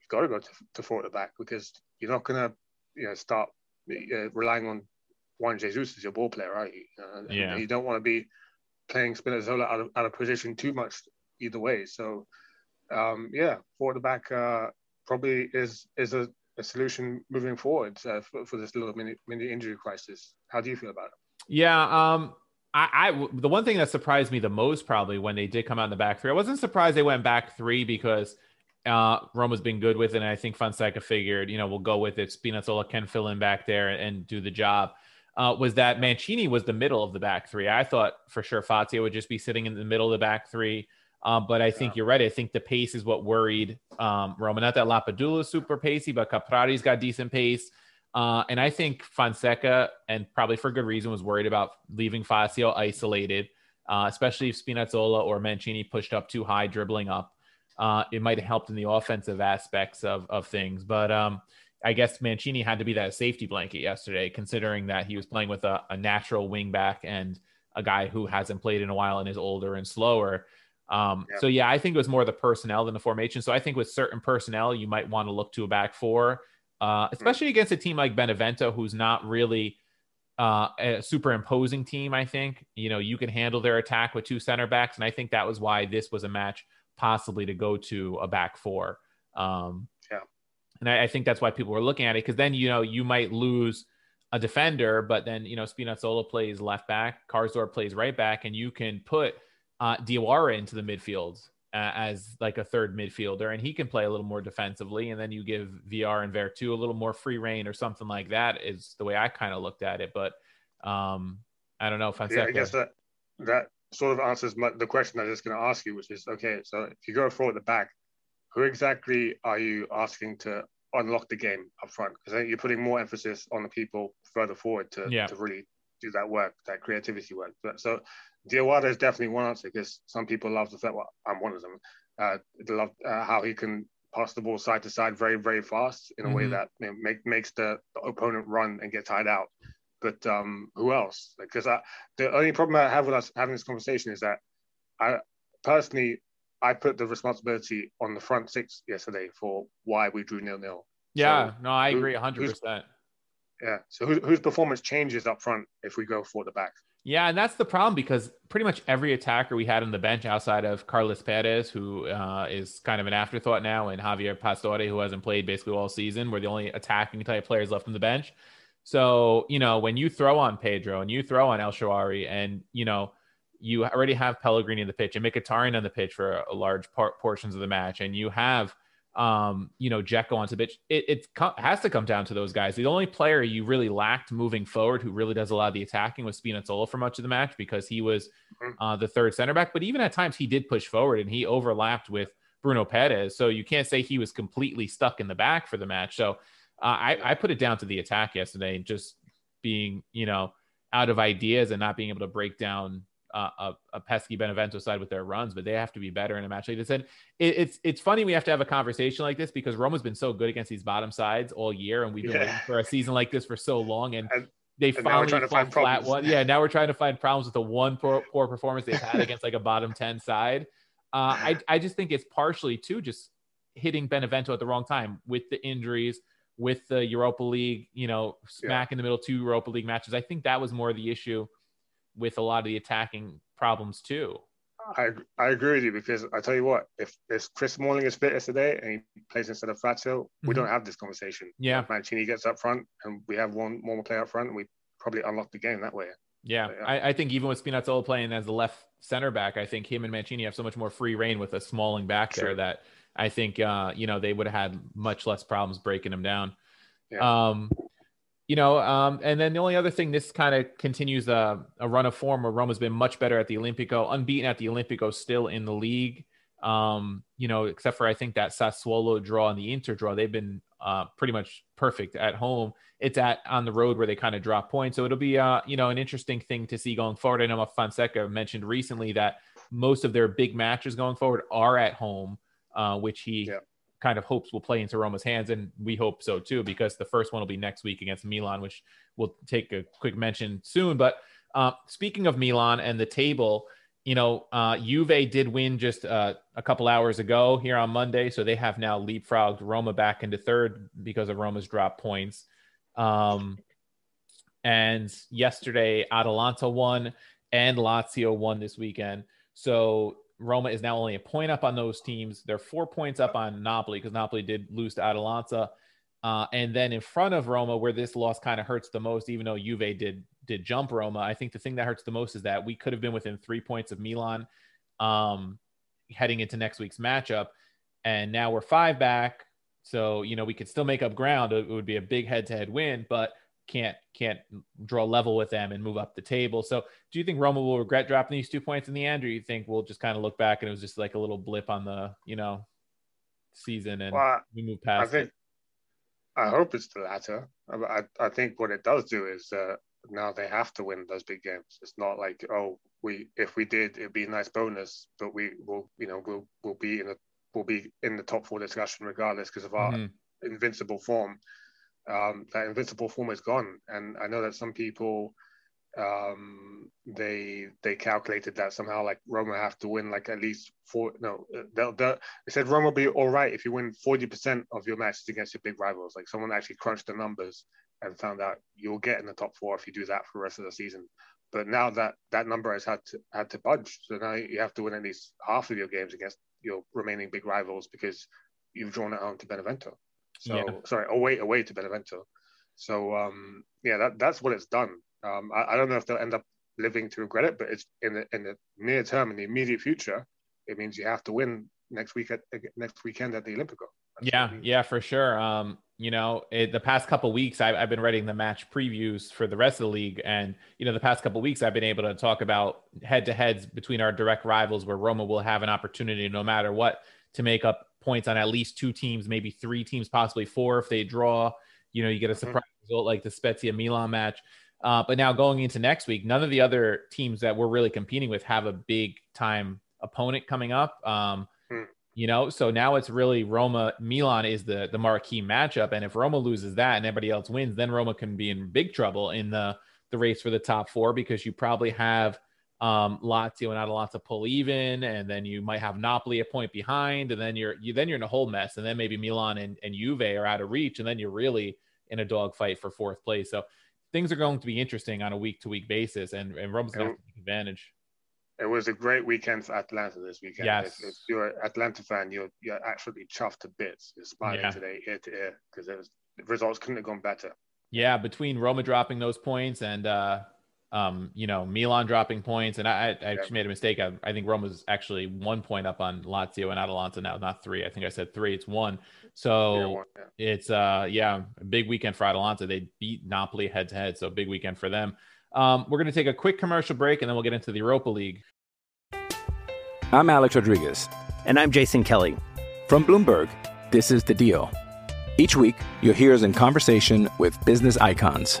you've got to go to, to four at the back because you're not going to you know start uh, relying on Juan Jesus as your ball player, are you? Uh, Yeah. You don't want to be playing Spinazzola out of, out of position too much either way. So, um, yeah, four at the back uh, probably is is a, a solution moving forward uh, for, for this little mini, mini injury crisis. How do you feel about it? yeah. Um, I, I the one thing that surprised me the most probably when they did come out in the back three, I wasn't surprised they went back three because uh, Roma's been good with it. And I think Fonseca figured, you know, we'll go with it. Spinazzola can fill in back there and do the job. Uh, was that Mancini was the middle of the back three. I thought for sure Fazio would just be sitting in the middle of the back three. Um, but I think you're right. I think the pace is what worried um, Roma. Not that Lapadula is super pacey, but Caprari's got decent pace. Uh, and I think Fonseca, and probably for good reason, was worried about leaving Fazio isolated, uh, especially if Spinazzola or Mancini pushed up too high, dribbling up. Uh, it might have helped in the offensive aspects of, of things. But um, I guess Mancini had to be that safety blanket yesterday, considering that he was playing with a, a natural wing back and a guy who hasn't played in a while and is older and slower. Um, Yeah. So yeah, I think it was more the personnel than the formation. So I think with certain personnel, you might want to look to a back four, uh, especially against a team like Benevento, who's not really uh, a super imposing team. I think you know you can handle their attack with two center backs, and I think that was why this was a match possibly to go to a back four. Um, yeah, and I, I think that's why people were looking at it because then you know you might lose a defender, but then you know Spinazzola plays left back, Karsdorp plays right back, and you can put uh, Diawara into the midfield uh, as like a third midfielder, and he can play a little more defensively. And then you give Villar and Veretout a little more free reign or something like that. Is the way I kind of looked at it. But um, I don't know. if Fonseca. Yeah, I guess that that sort of answers my, the question I was just going to ask you, which is okay. So if you go forward at the back, who exactly are you asking to unlock the game up front? Because I think you're putting more emphasis on the people further forward to, yeah. to really do that work, that creativity work. So Diawara is definitely one answer because some people love the fact, well, I'm one of them. Uh, they love uh, how he can pass the ball side to side very, very fast in a mm-hmm. way that you know, make, makes the, the, opponent run and get tied out. But um, who else? Because the only problem I have with us having this conversation is that I personally I put the responsibility on the front six yesterday for why we drew nil nil. Yeah, so no, I agree hundred percent. Yeah. So who, whose performance changes up front if we go for the back? Yeah, and that's the problem because pretty much every attacker we had on the bench outside of Carlos Perez, who uh, is kind of an afterthought now, and Javier Pastore, who hasn't played basically all season, were the only attacking type players left on the bench. So, you know, when you throw on Pedro and you throw on El Shaarawy and, you know, you already have Pellegrini in the pitch and Mkhitaryan on the pitch for a large part portions of the match, and you have um, you know, onto the pitch. It, it has to come down to those guys. The only player you really lacked moving forward who really does a lot of the attacking was Spinazzola for much of the match because he was mm-hmm. uh, the third center back. But even at times he did push forward and he overlapped with Bruno Peres. So you can't say he was completely stuck in the back for the match. So uh, I, I put it down to the attack yesterday, just being, you know, out of ideas and not being able to break down uh, a, a, pesky Benevento side with their runs, but they have to be better in a match like this. And it, it's it's funny we have to have a conversation like this because Roma's been so good against these bottom sides all year, and we've been yeah. waiting for a season like this for so long, and, and they and finally fall flat one. Yeah, now we're trying to find problems with the one poor, poor performance they've had against like a bottom ten side. Uh, I I just think it's partially too just hitting Benevento at the wrong time with the injuries with the Europa League, you know, smack yeah. in the middle two Europa League matches. I think that was more the issue with a lot of the attacking problems too. I I agree with you because I tell you what, if if Chris Smalling is fit today and he plays instead of Fazio, mm-hmm. we don't have this conversation. Yeah, Mancini gets up front and we have one more player up front, and we probably unlock the game that way. Yeah, yeah. I, I, think even with Spinazzola playing as the left center back, I think him and Mancini have so much more free reign with a Smalling back there that I think uh, you know they would have had much less problems breaking him down. Yeah. Um, you know, um, and then the only other thing, this kind of continues a, a, run of form where Roma's been much better at the Olimpico, unbeaten at the Olimpico, still in the league. Um, you know, except for I think that Sassuolo draw and the Inter draw, they've been uh, pretty much perfect at home. It's at on the road where they kind of drop points, so it'll be uh, you know an interesting thing to see going forward. I know Fonseca mentioned recently that most of their big matches going forward are at home, uh, which he yeah kind of hopes will play into Roma's hands, and we hope so too, because the first one will be next week against Milan, which we'll take a quick mention soon. But uh, speaking of Milan and the table, you know, uh, Juve did win just uh, a couple hours ago here on Monday, so they have now leapfrogged Roma back into third because of Roma's drop points. Um, and yesterday, Atalanta won and Lazio won this weekend. So Roma is now only a point up on those teams. They're four points up on Napoli because Napoli did lose to Atalanta. Uh, and then in front of Roma, where this loss kind of hurts the most, even though Juve did did jump Roma, I think the thing that hurts the most is that we could have been within three points of Milan um, heading into next week's matchup, and now we're five back. So you know we could still make up ground. It would be a big head to head win, but can't can't draw level with them and move up the table. So, do you think Roma will regret dropping these two points in the end, or you think we'll just kind of look back and it was just like a little blip on the you know season and well, we move past I think, it? I hope it's the latter. I, I think what it does do is uh, now they have to win those big games. It's not like oh we if we did it'd be a nice bonus, but we will you know we'll we'll be in the we'll be in the top four discussion regardless because of our mm-hmm. invincible form um, that invincible form is gone. And I know that some people um, they they calculated that somehow like Roma have to win like at least four. No, they'll, they'll, they said Roma will be all right if you win forty percent of your matches against your big rivals. Like someone actually crunched the numbers, and found out you'll get in the top four if you do that for the rest of the season. But now that that number has had to had to budge, so now you have to win at least half of your games against your remaining big rivals because you've drawn it home to Benevento. So yeah. sorry, away away to Benevento. So um, yeah, that that's what it's done. Um, I, I, don't know if they'll end up living to regret it, but it's in the in the near term, in the immediate future, it means you have to win next week at next weekend at the Olimpico. yeah, yeah, for sure. Um, you know, it, the past couple weeks, I, have been writing the match previews for the rest of the league, and you know, the past couple weeks, I've been able to talk about head-to-heads between our direct rivals, where Roma will have an opportunity, no matter what, to make up points on at least two teams, maybe three teams, possibly four if they draw. You know, you get a mm-hmm. surprise mm-hmm. result like the Spezia Milan match. Uh, but now going into next week, none of the other teams that we're really competing with have a big time opponent coming up. Um, hmm. You know, so now it's really Roma Milan is the the marquee matchup, and if Roma loses that and everybody else wins, then Roma can be in big trouble in the the race for the top four because you probably have um, Lazio and Atalanta pull even, and then you might have Napoli a point behind, and then you're you then you're in a whole mess, and then maybe Milan and, and Juve are out of reach, and then you're really in a dogfight for fourth place. So things are going to be interesting on a week to week basis, and, and Roma's going to take advantage. It was a great weekend for Atalanta this weekend. Yes. If, if you're an Atalanta fan, you're you're absolutely chuffed to bits. You're smiling yeah. today ear to ear because the results couldn't have gone better. Yeah, between Roma dropping those points and uh, um, you know, Milan dropping points, and I, I actually made a mistake. I, I think Rome was actually one point up on Lazio and Atalanta now, not three. I think I said three. It's one. So one, yeah. it's uh yeah, a big weekend for Atalanta. They beat Napoli head to head, so big weekend for them. Um, we're going to take a quick commercial break, and then we'll get into the Europa League. I'm Alex Rodriguez, and I'm Jason Kelly from Bloomberg. This is the Deal. Each week, you'll hear us in conversation with business icons.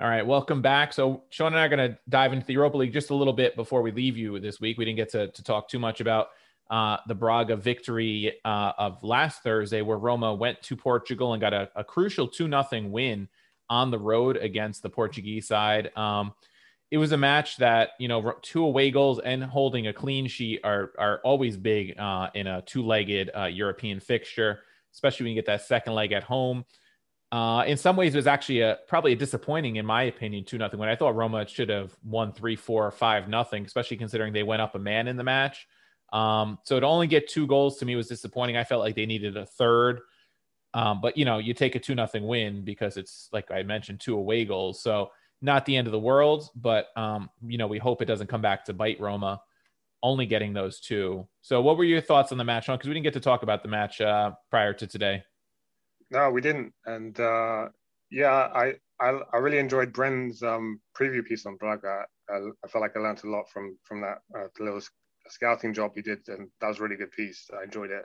All right, welcome back. So Sean and I are going to dive into the Europa League just a little bit before we leave you this week. We didn't get to, to talk too much about uh, the Braga victory uh, of last Thursday, where Roma went to Portugal and got a, a crucial two nothing win on the road against the Portuguese side. Um, it was a match that you know two away goals and holding a clean sheet are are always big uh, in a two legged uh, European fixture, especially when you get that second leg at home. Uh, in some ways, it was actually a probably a disappointing, in my opinion, two nothing. When I thought Roma should have won three, four, or five nothing, especially considering they went up a man in the match. Um, so to only get two goals to me was disappointing. I felt like they needed a third. Um, but you know, you take a two nothing win because it's like I mentioned, two away goals. So not the end of the world, but um, you know, we hope it doesn't come back to bite Roma. Only getting those two. So, what were your thoughts on the match? Because we didn't get to talk about the match uh, prior to today. No, we didn't. And uh, yeah, I, I, I really enjoyed Bren's um, preview piece on Braga. I, I, felt like I learned a lot from from that uh, little scouting job he did, and that was a really good piece. I enjoyed it.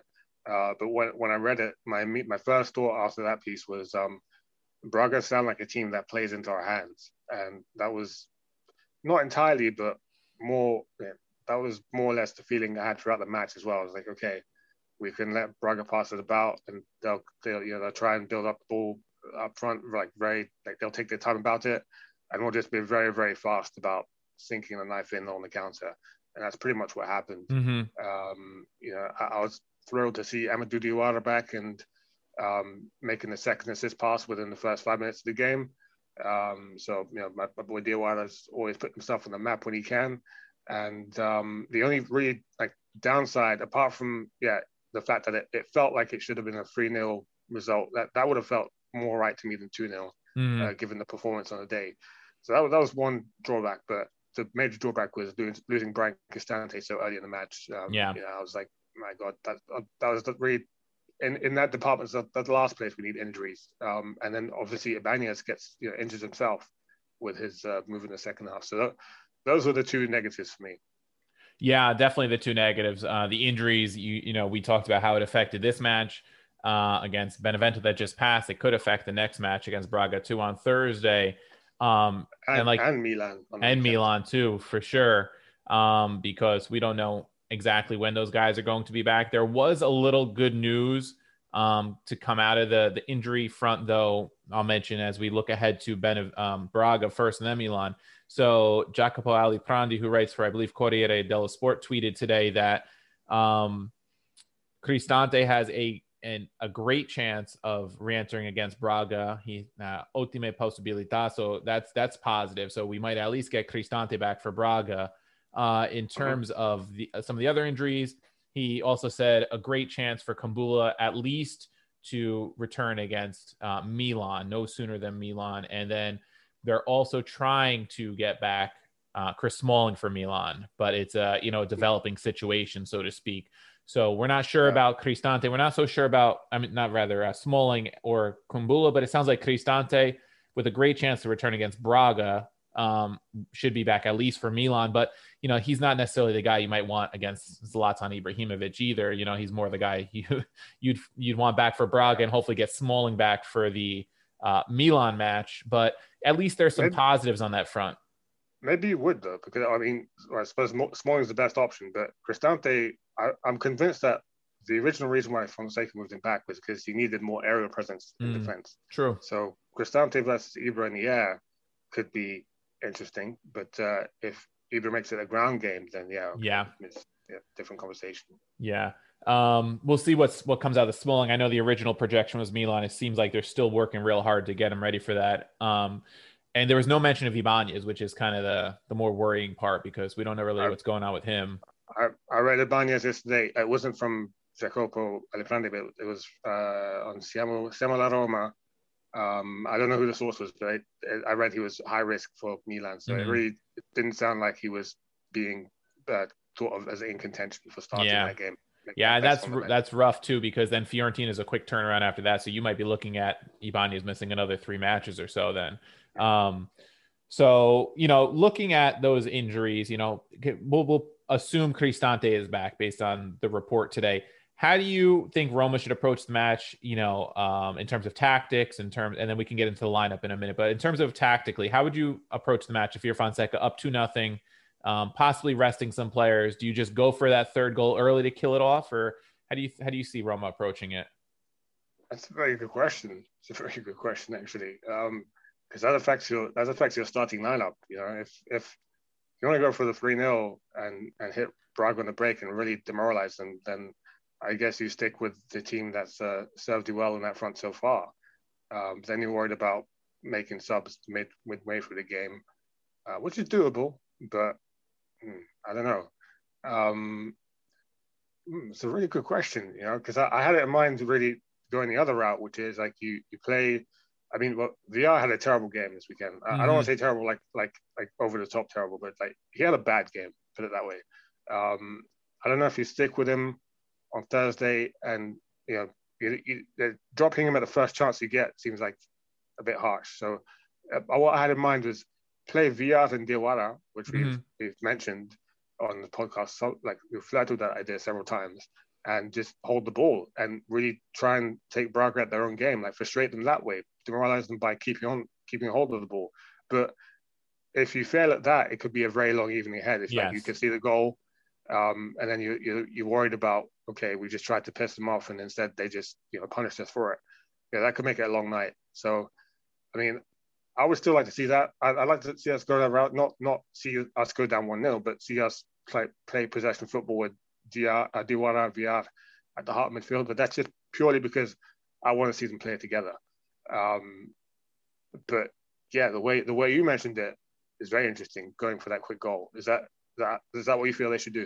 Uh, but when when I read it, my my first thought after that piece was um, Braga sound like a team that plays into our hands, and that was not entirely, but more. Yeah, that was more or less the feeling I had throughout the match as well. I was like, okay, we can let Braga pass it about, and they'll, they'll you know they'll try and build up the ball up front, like very like they'll take their time about it, and we'll just be very very fast about sinking the knife in on the counter, and that's pretty much what happened. Mm-hmm. Um, you know, I, I, was thrilled to see Amadou Diawara back and um, making the second assist pass within the first five minutes of the game. Um, so you know, my, my boy Diawara's always put himself on the map when he can. And um, the only really like downside, apart from yeah, the fact that it, it felt like it should have been a 3 0 result. That that would have felt more right to me than 2 0, mm. uh, given the performance on the day. So that, that was one drawback. But the major drawback was losing, losing Bryan Cristante so early in the match. Um, yeah. You know, I was like, my God, that that was the really in, in that department, that's the last place we need injuries. Um, and then obviously Ibanez gets you know injured himself with his uh, move in the second half. So that, those were the two negatives for me. Yeah, definitely the two negatives. Uh, the injuries, you you know, we talked about how it affected this match uh, against Benevento that just passed. It could affect the next match against Braga too on Thursday. Um, and, and like and Milan and Milan too for sure. Um, because we don't know exactly when those guys are going to be back. There was a little good news um, to come out of the the injury front, though. I'll mention as we look ahead to Ben um, Braga first and then Milan. So Jacopo Aliprandi, who writes for I believe Corriere dello Sport, tweeted today that um, Cristante has a an, a great chance of re-entering against Braga. He uh, possibilità, so that's that's positive. So we might at least get Cristante back for Braga. Uh, in terms of the, some of the other injuries, he also said a great chance for Kumbulla at least to return against uh, Milan, no sooner than Milan, and then they're also trying to get back uh, Chris Smalling for Milan, but it's a you know a developing situation, so to speak. So we're not sure yeah. about Cristante. We're not so sure about, I mean, not rather uh, Smalling or Kumbulla, but it sounds like Cristante with a great chance to return against Braga um, should be back at least for Milan. But, you know, he's not necessarily the guy you might want against Zlatan Ibrahimovic either. You know, he's more the guy you, you'd, you'd want back for Braga and hopefully get Smalling back for the uh, Milan match. But at least there's some maybe, positives on that front. Maybe you would, though, because I mean, I suppose Smalling is the best option, but Cristante I, am convinced that the original reason why Fonseca moved him back was because he needed more aerial presence in mm, defense. True. So Cristante versus Ibra in the air could be interesting, but uh, if Ibra makes it a ground game, then yeah, okay, yeah, it's yeah, different conversation. Yeah. Um, we'll see what's what comes out of the Smalling. I know the original projection was Milan. It seems like they're still working real hard to get him ready for that. Um, and there was no mention of Ibanez, which is kind of the the more worrying part because we don't know really what's going on with him. I, I read Ibanez yesterday. It wasn't from Jacopo Aliprandi, but it was uh, on Siamo, Siamo la Roma. Um, I don't know who the source was, but I, I read he was high risk for Milan. So mm-hmm. it really didn't sound like he was being uh, thought of as in contention for starting yeah. that game. yeah, that's that's rough too because then Fiorentina is a quick turnaround after that. So you might be looking at Ibanez missing another three matches or so then. Um, so you know, looking at those injuries, you know, we'll we'll assume Cristante is back based on the report today. How do you think Roma should approach the match? You know, um, in terms of tactics, in terms, and then we can get into the lineup in a minute. But in terms of tactically, how would you approach the match if you're Fonseca up to nothing, um, possibly resting some players? Do you just go for that third goal early to kill it off, or how do you how do you see Roma approaching it? That's a very good question. It's a very good question, actually, because um, that affects your that affects your starting lineup. You know, if if you want to go for the 3 0 and, and hit Braga on the break and really demoralize them, then I guess you stick with the team that's uh, served you well in that front so far. Um, then you're worried about making subs mid midway through the game, uh, which is doable, but hmm, I don't know. Um, hmm, it's a really good question, you know, because I, I, had it in mind to really going the other route, which is like you you play I mean, well, Villar had a terrible game this weekend. Mm-hmm. I don't want to mm-hmm. say terrible, like like like over the top terrible, but like he had a bad game. Put it that way. Um, I don't know if you stick with him on Thursday, and you know, you, you, dropping him at the first chance you get seems like a bit harsh. So, uh, what I had in mind was play Villar and Diawara, which mm-hmm. we've, we've mentioned on the podcast. So, like we've flattered that idea several times, and just hold the ball and really try and take Braga at their own game, like frustrate them that way, demoralize them by keeping on keeping hold of the ball. But if you fail at that, it could be a very long evening ahead. It's yes. like you can see the goal, um, and then you, you you're worried about okay, we just tried to piss them off, and instead they just you know punished us for it. Yeah, that could make it a long night. So, I mean, I would still like to see that. I, would like to see us go that route, not not see us go down one 0 but see us play play possession football with Diawara, uh, Diawara Villar at the heart midfield. But that's just purely because I want to see them play together. Um, but yeah, the way the way you mentioned it is very interesting. Going for that quick goal is that that is that what you feel they should do?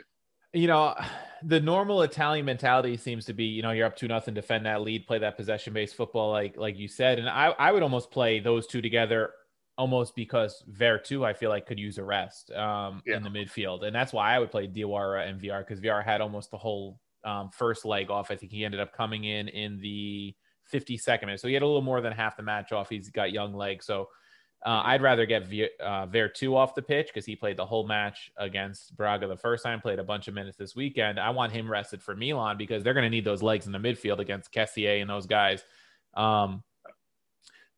You know, the normal Italian mentality seems to be, you know, you're up to nothing, defend that lead, play that possession based football, like like you said. And I I would almost play those two together almost because Veretout I feel like could use a rest um, yeah. in the midfield, and that's why I would play Diawara and Villar because Villar had almost the whole um, first leg off. I think he ended up coming in in the 52nd minute, so he had a little more than half the match off. He's got young legs, so uh, I'd rather get v- uh, Veretout off the pitch because he played the whole match against Braga the first time, played a bunch of minutes this weekend. I want him rested for Milan because they're going to need those legs in the midfield against Kessié and those guys. Um,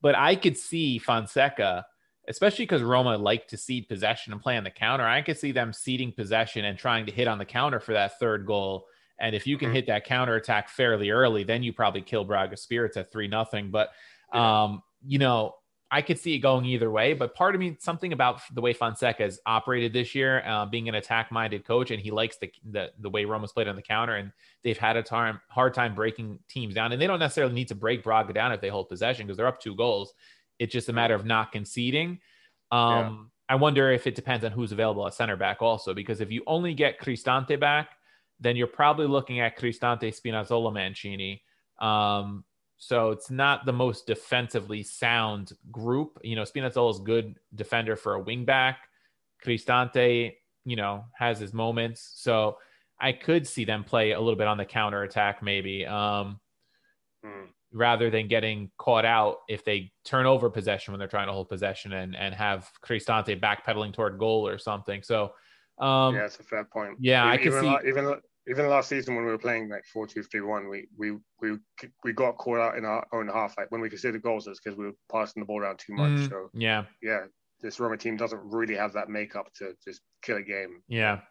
but I could see Fonseca, especially because Roma like to cede possession and play on the counter. I could see them ceding possession and trying to hit on the counter for that third goal. And if you can mm-hmm. hit that counter attack fairly early, then you probably kill Braga Spirits at three nothing. But um, you know, I could see it going either way, but part of me, something about the way Fonseca has operated this year, uh, being an attack-minded coach, and he likes the, the the way Roma's played on the counter, and they've had a time hard time breaking teams down, and they don't necessarily need to break Braga down if they hold possession because they're up two goals. It's just a matter of not conceding. Um, yeah. I wonder if it depends on who's available at center back also, because if you only get Cristante back, then you're probably looking at Cristante, Spinazzola, Mancini. Um, so it's not the most defensively sound group. You know, Spinazzola is good defender for a wingback. Cristante, you know, has his moments. So I could see them play a little bit on the counter attack, maybe, um, mm. rather than getting caught out if they turn over possession when they're trying to hold possession and, and have Cristante backpedaling toward goal or something. So, um, yeah, that's a fair point. Yeah, even, I can see. Even even last season when we were playing like four two three one, we we we we got caught out in our own half. Like when we considered goals, it's because we were passing the ball around too much. Mm, so yeah, yeah, this Roma team doesn't really have that makeup to just kill a game. Yeah.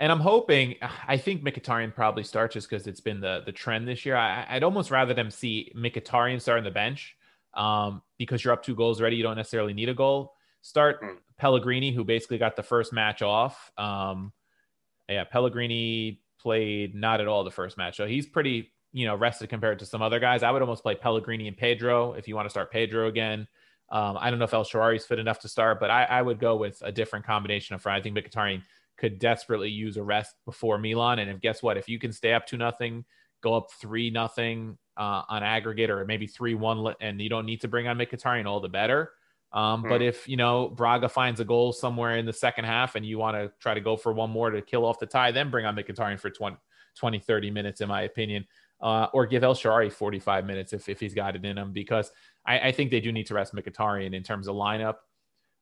And I'm hoping, I think Mkhitaryan probably starts just because it's been the the trend this year. I, would almost rather them see Mkhitaryan start on the bench um, because you're up two goals already. You don't necessarily need a goal. Start mm. Pellegrini, who basically got the first match off. Um, yeah, Pellegrini played not at all the first match. So he's pretty, you know, rested compared to some other guys. I would almost play Pellegrini and Pedro if you want to start Pedro again. Um, I don't know if El is fit enough to start, but I, I, would go with a different combination of front. I think Mkhitaryan could desperately use a rest before Milan. And if guess what, if you can stay up to nothing, go up three nothing uh, on aggregate, or maybe three one, and you don't need to bring on Mkhitaryan, all the better. Um, mm. But if you know Braga finds a goal somewhere in the second half and you want to try to go for one more to kill off the tie, then bring on Mkhitaryan for 20, 20 30 minutes, in my opinion, uh, or give El Shaarawy 45 minutes if, if he's got it in him, because I, I think they do need to rest Mkhitaryan in terms of lineup.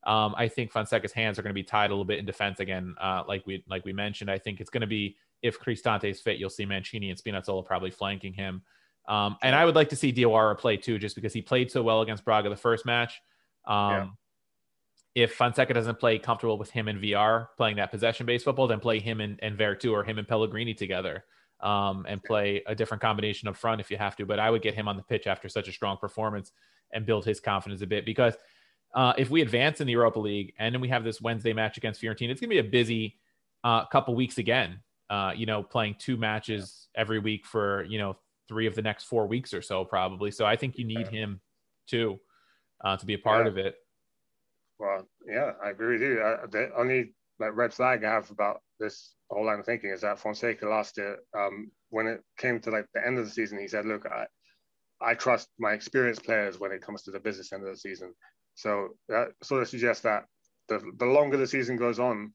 Um, I think Fonseca's hands are going to be tied a little bit in defense again, uh, like we like we mentioned. I think it's going to be if Cristante is fit, you'll see Mancini and Spinazzola probably flanking him. Um, and I would like to see Diawara play too, just because he played so well against Braga the first match. Um, yeah. If Fonseca doesn't play comfortable with him in Villar playing that possession based football, then play him and, and Veretout or him and Pellegrini together um, and play a different combination up front if you have to. But I would get him on the pitch after such a strong performance and build his confidence a bit because uh, if we advance in the Europa League and then we have this Wednesday match against Fiorentina, it's going to be a busy uh, couple weeks again. Uh, you know, playing two matches every week for you know three of the next four weeks or so, probably. So I think you need him too uh, to be a part yeah. of it. Well, yeah, I agree with you. Uh, the only like red flag I have about this whole line of thinking is that Fonseca last year, um, when it came to like the end of the season, he said, "Look, I, I trust my experienced players when it comes to the business end of the season." So that sort of suggests that the the longer the season goes on,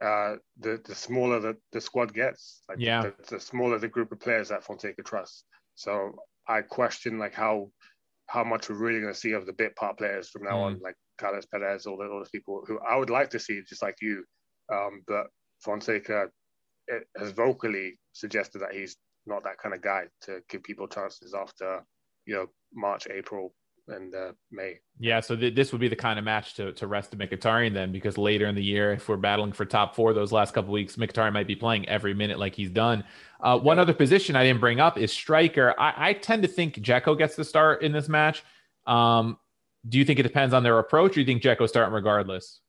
uh, the the smaller the, the squad gets. Like yeah, the, the smaller the group of players that Fonseca trusts. So I question like how how much we're really going to see of the bit part players from now mm. on, like Carlos Perez, all, the, all those people who I would like to see, just like you. Um, but Fonseca has vocally suggested that he's not that kind of guy to give people chances after, you know, March, April, and uh, May. Yeah, so th- this would be the kind of match to to rest a Mkhitaryan then, because later in the year, if we're battling for top four those last couple weeks, Mkhitaryan might be playing every minute like he's done. Uh, one other position I didn't bring up is striker. I, I tend to think Dzeko gets the start in this match. Um, do you think it depends on their approach, or do you think Dzeko starting regardless?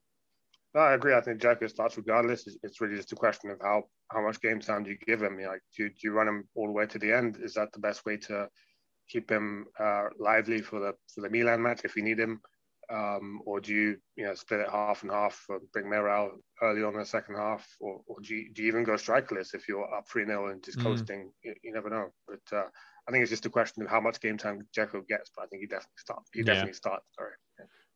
No, I agree. I think Dzeko starts regardless. It's, it's, really just a question of how how much game time do you give him. You know, like, do, do you run him all the way to the end? Is that the best way to keep him uh, lively for the for the Milan match if you need him, um, or do you you know split it half and half, bring Mera early on in the second half, or, or do, you, do you even go strikerless if you're up three 0 and just mm. coasting? You, you, never know. But uh, I think it's just a question of how much game time Dzeko gets. But I think he definitely starts. He definitely yeah. starts. Sorry.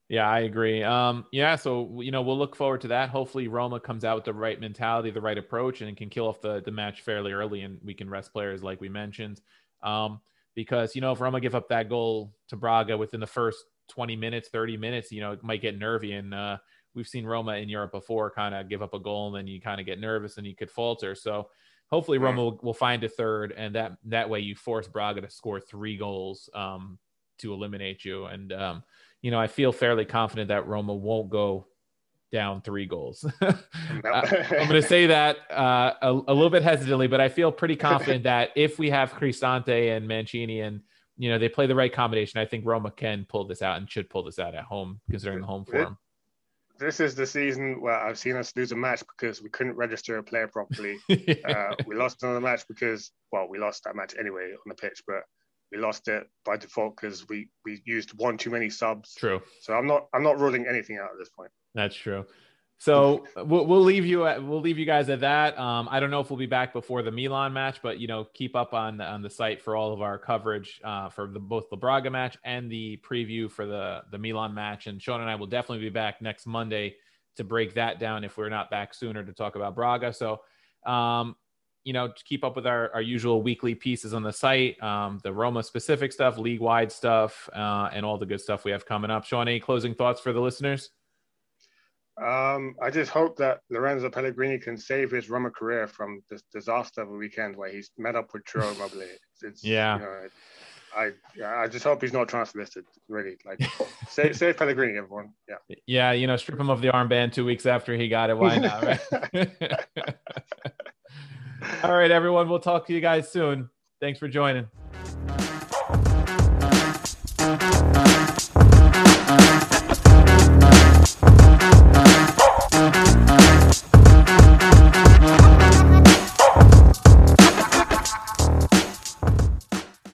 Yeah, I agree. Um, yeah, so you know we'll look forward to that. Hopefully, Roma comes out with the right mentality, the right approach, and can kill off the the match fairly early, and we can rest players like we mentioned. Um, because you know if Roma give up that goal to Braga within the first 20 minutes, 30 minutes, you know it might get nervy, and uh, we've seen Roma in Europe before kind of give up a goal, and then you kind of get nervous and you could falter. So hopefully Roma will, will, find a third, and that that way you force Braga to score three goals um, to eliminate you, and um, you know, I feel fairly confident that Roma won't go down three goals. I'm going to say that uh, a, a, little bit hesitantly, but I feel pretty confident that if we have Cristante and Mancini and you know they play the right combination, I think Roma can pull this out and should pull this out at home, considering the home form. This is the season where I've seen us lose a match because we couldn't register a player properly. yeah. uh, we lost another match because, well, we lost that match anyway on the pitch, but we lost it by default because we we used one too many subs. True. So I'm not I'm not ruling anything out at this point. That's true. So we'll, we'll leave you at, we'll leave you guys at that. Um, I don't know if we'll be back before the Milan match, but you know, keep up on on the site for all of our coverage uh, for the, both the Braga match and the preview for the the Milan match. And Sean and I will definitely be back next Monday to break that down if we're not back sooner to talk about Braga. So um, you know, keep up with our, our usual weekly pieces on the site, um, the Roma specific stuff, league wide stuff, uh, and all the good stuff we have coming up. Sean, any closing thoughts for the listeners? Um, I just hope that Lorenzo Pellegrini can save his Roma career from this disaster of a weekend where he's met up with Ciro Immobile. It's, it's, yeah. You know, I I just hope he's not transfer listed. Really, like save, save Pellegrini, everyone. Yeah. Yeah, you know, strip him of the armband two weeks after he got it. Why not? Right? All right, everyone. We'll talk to you guys soon. Thanks for joining.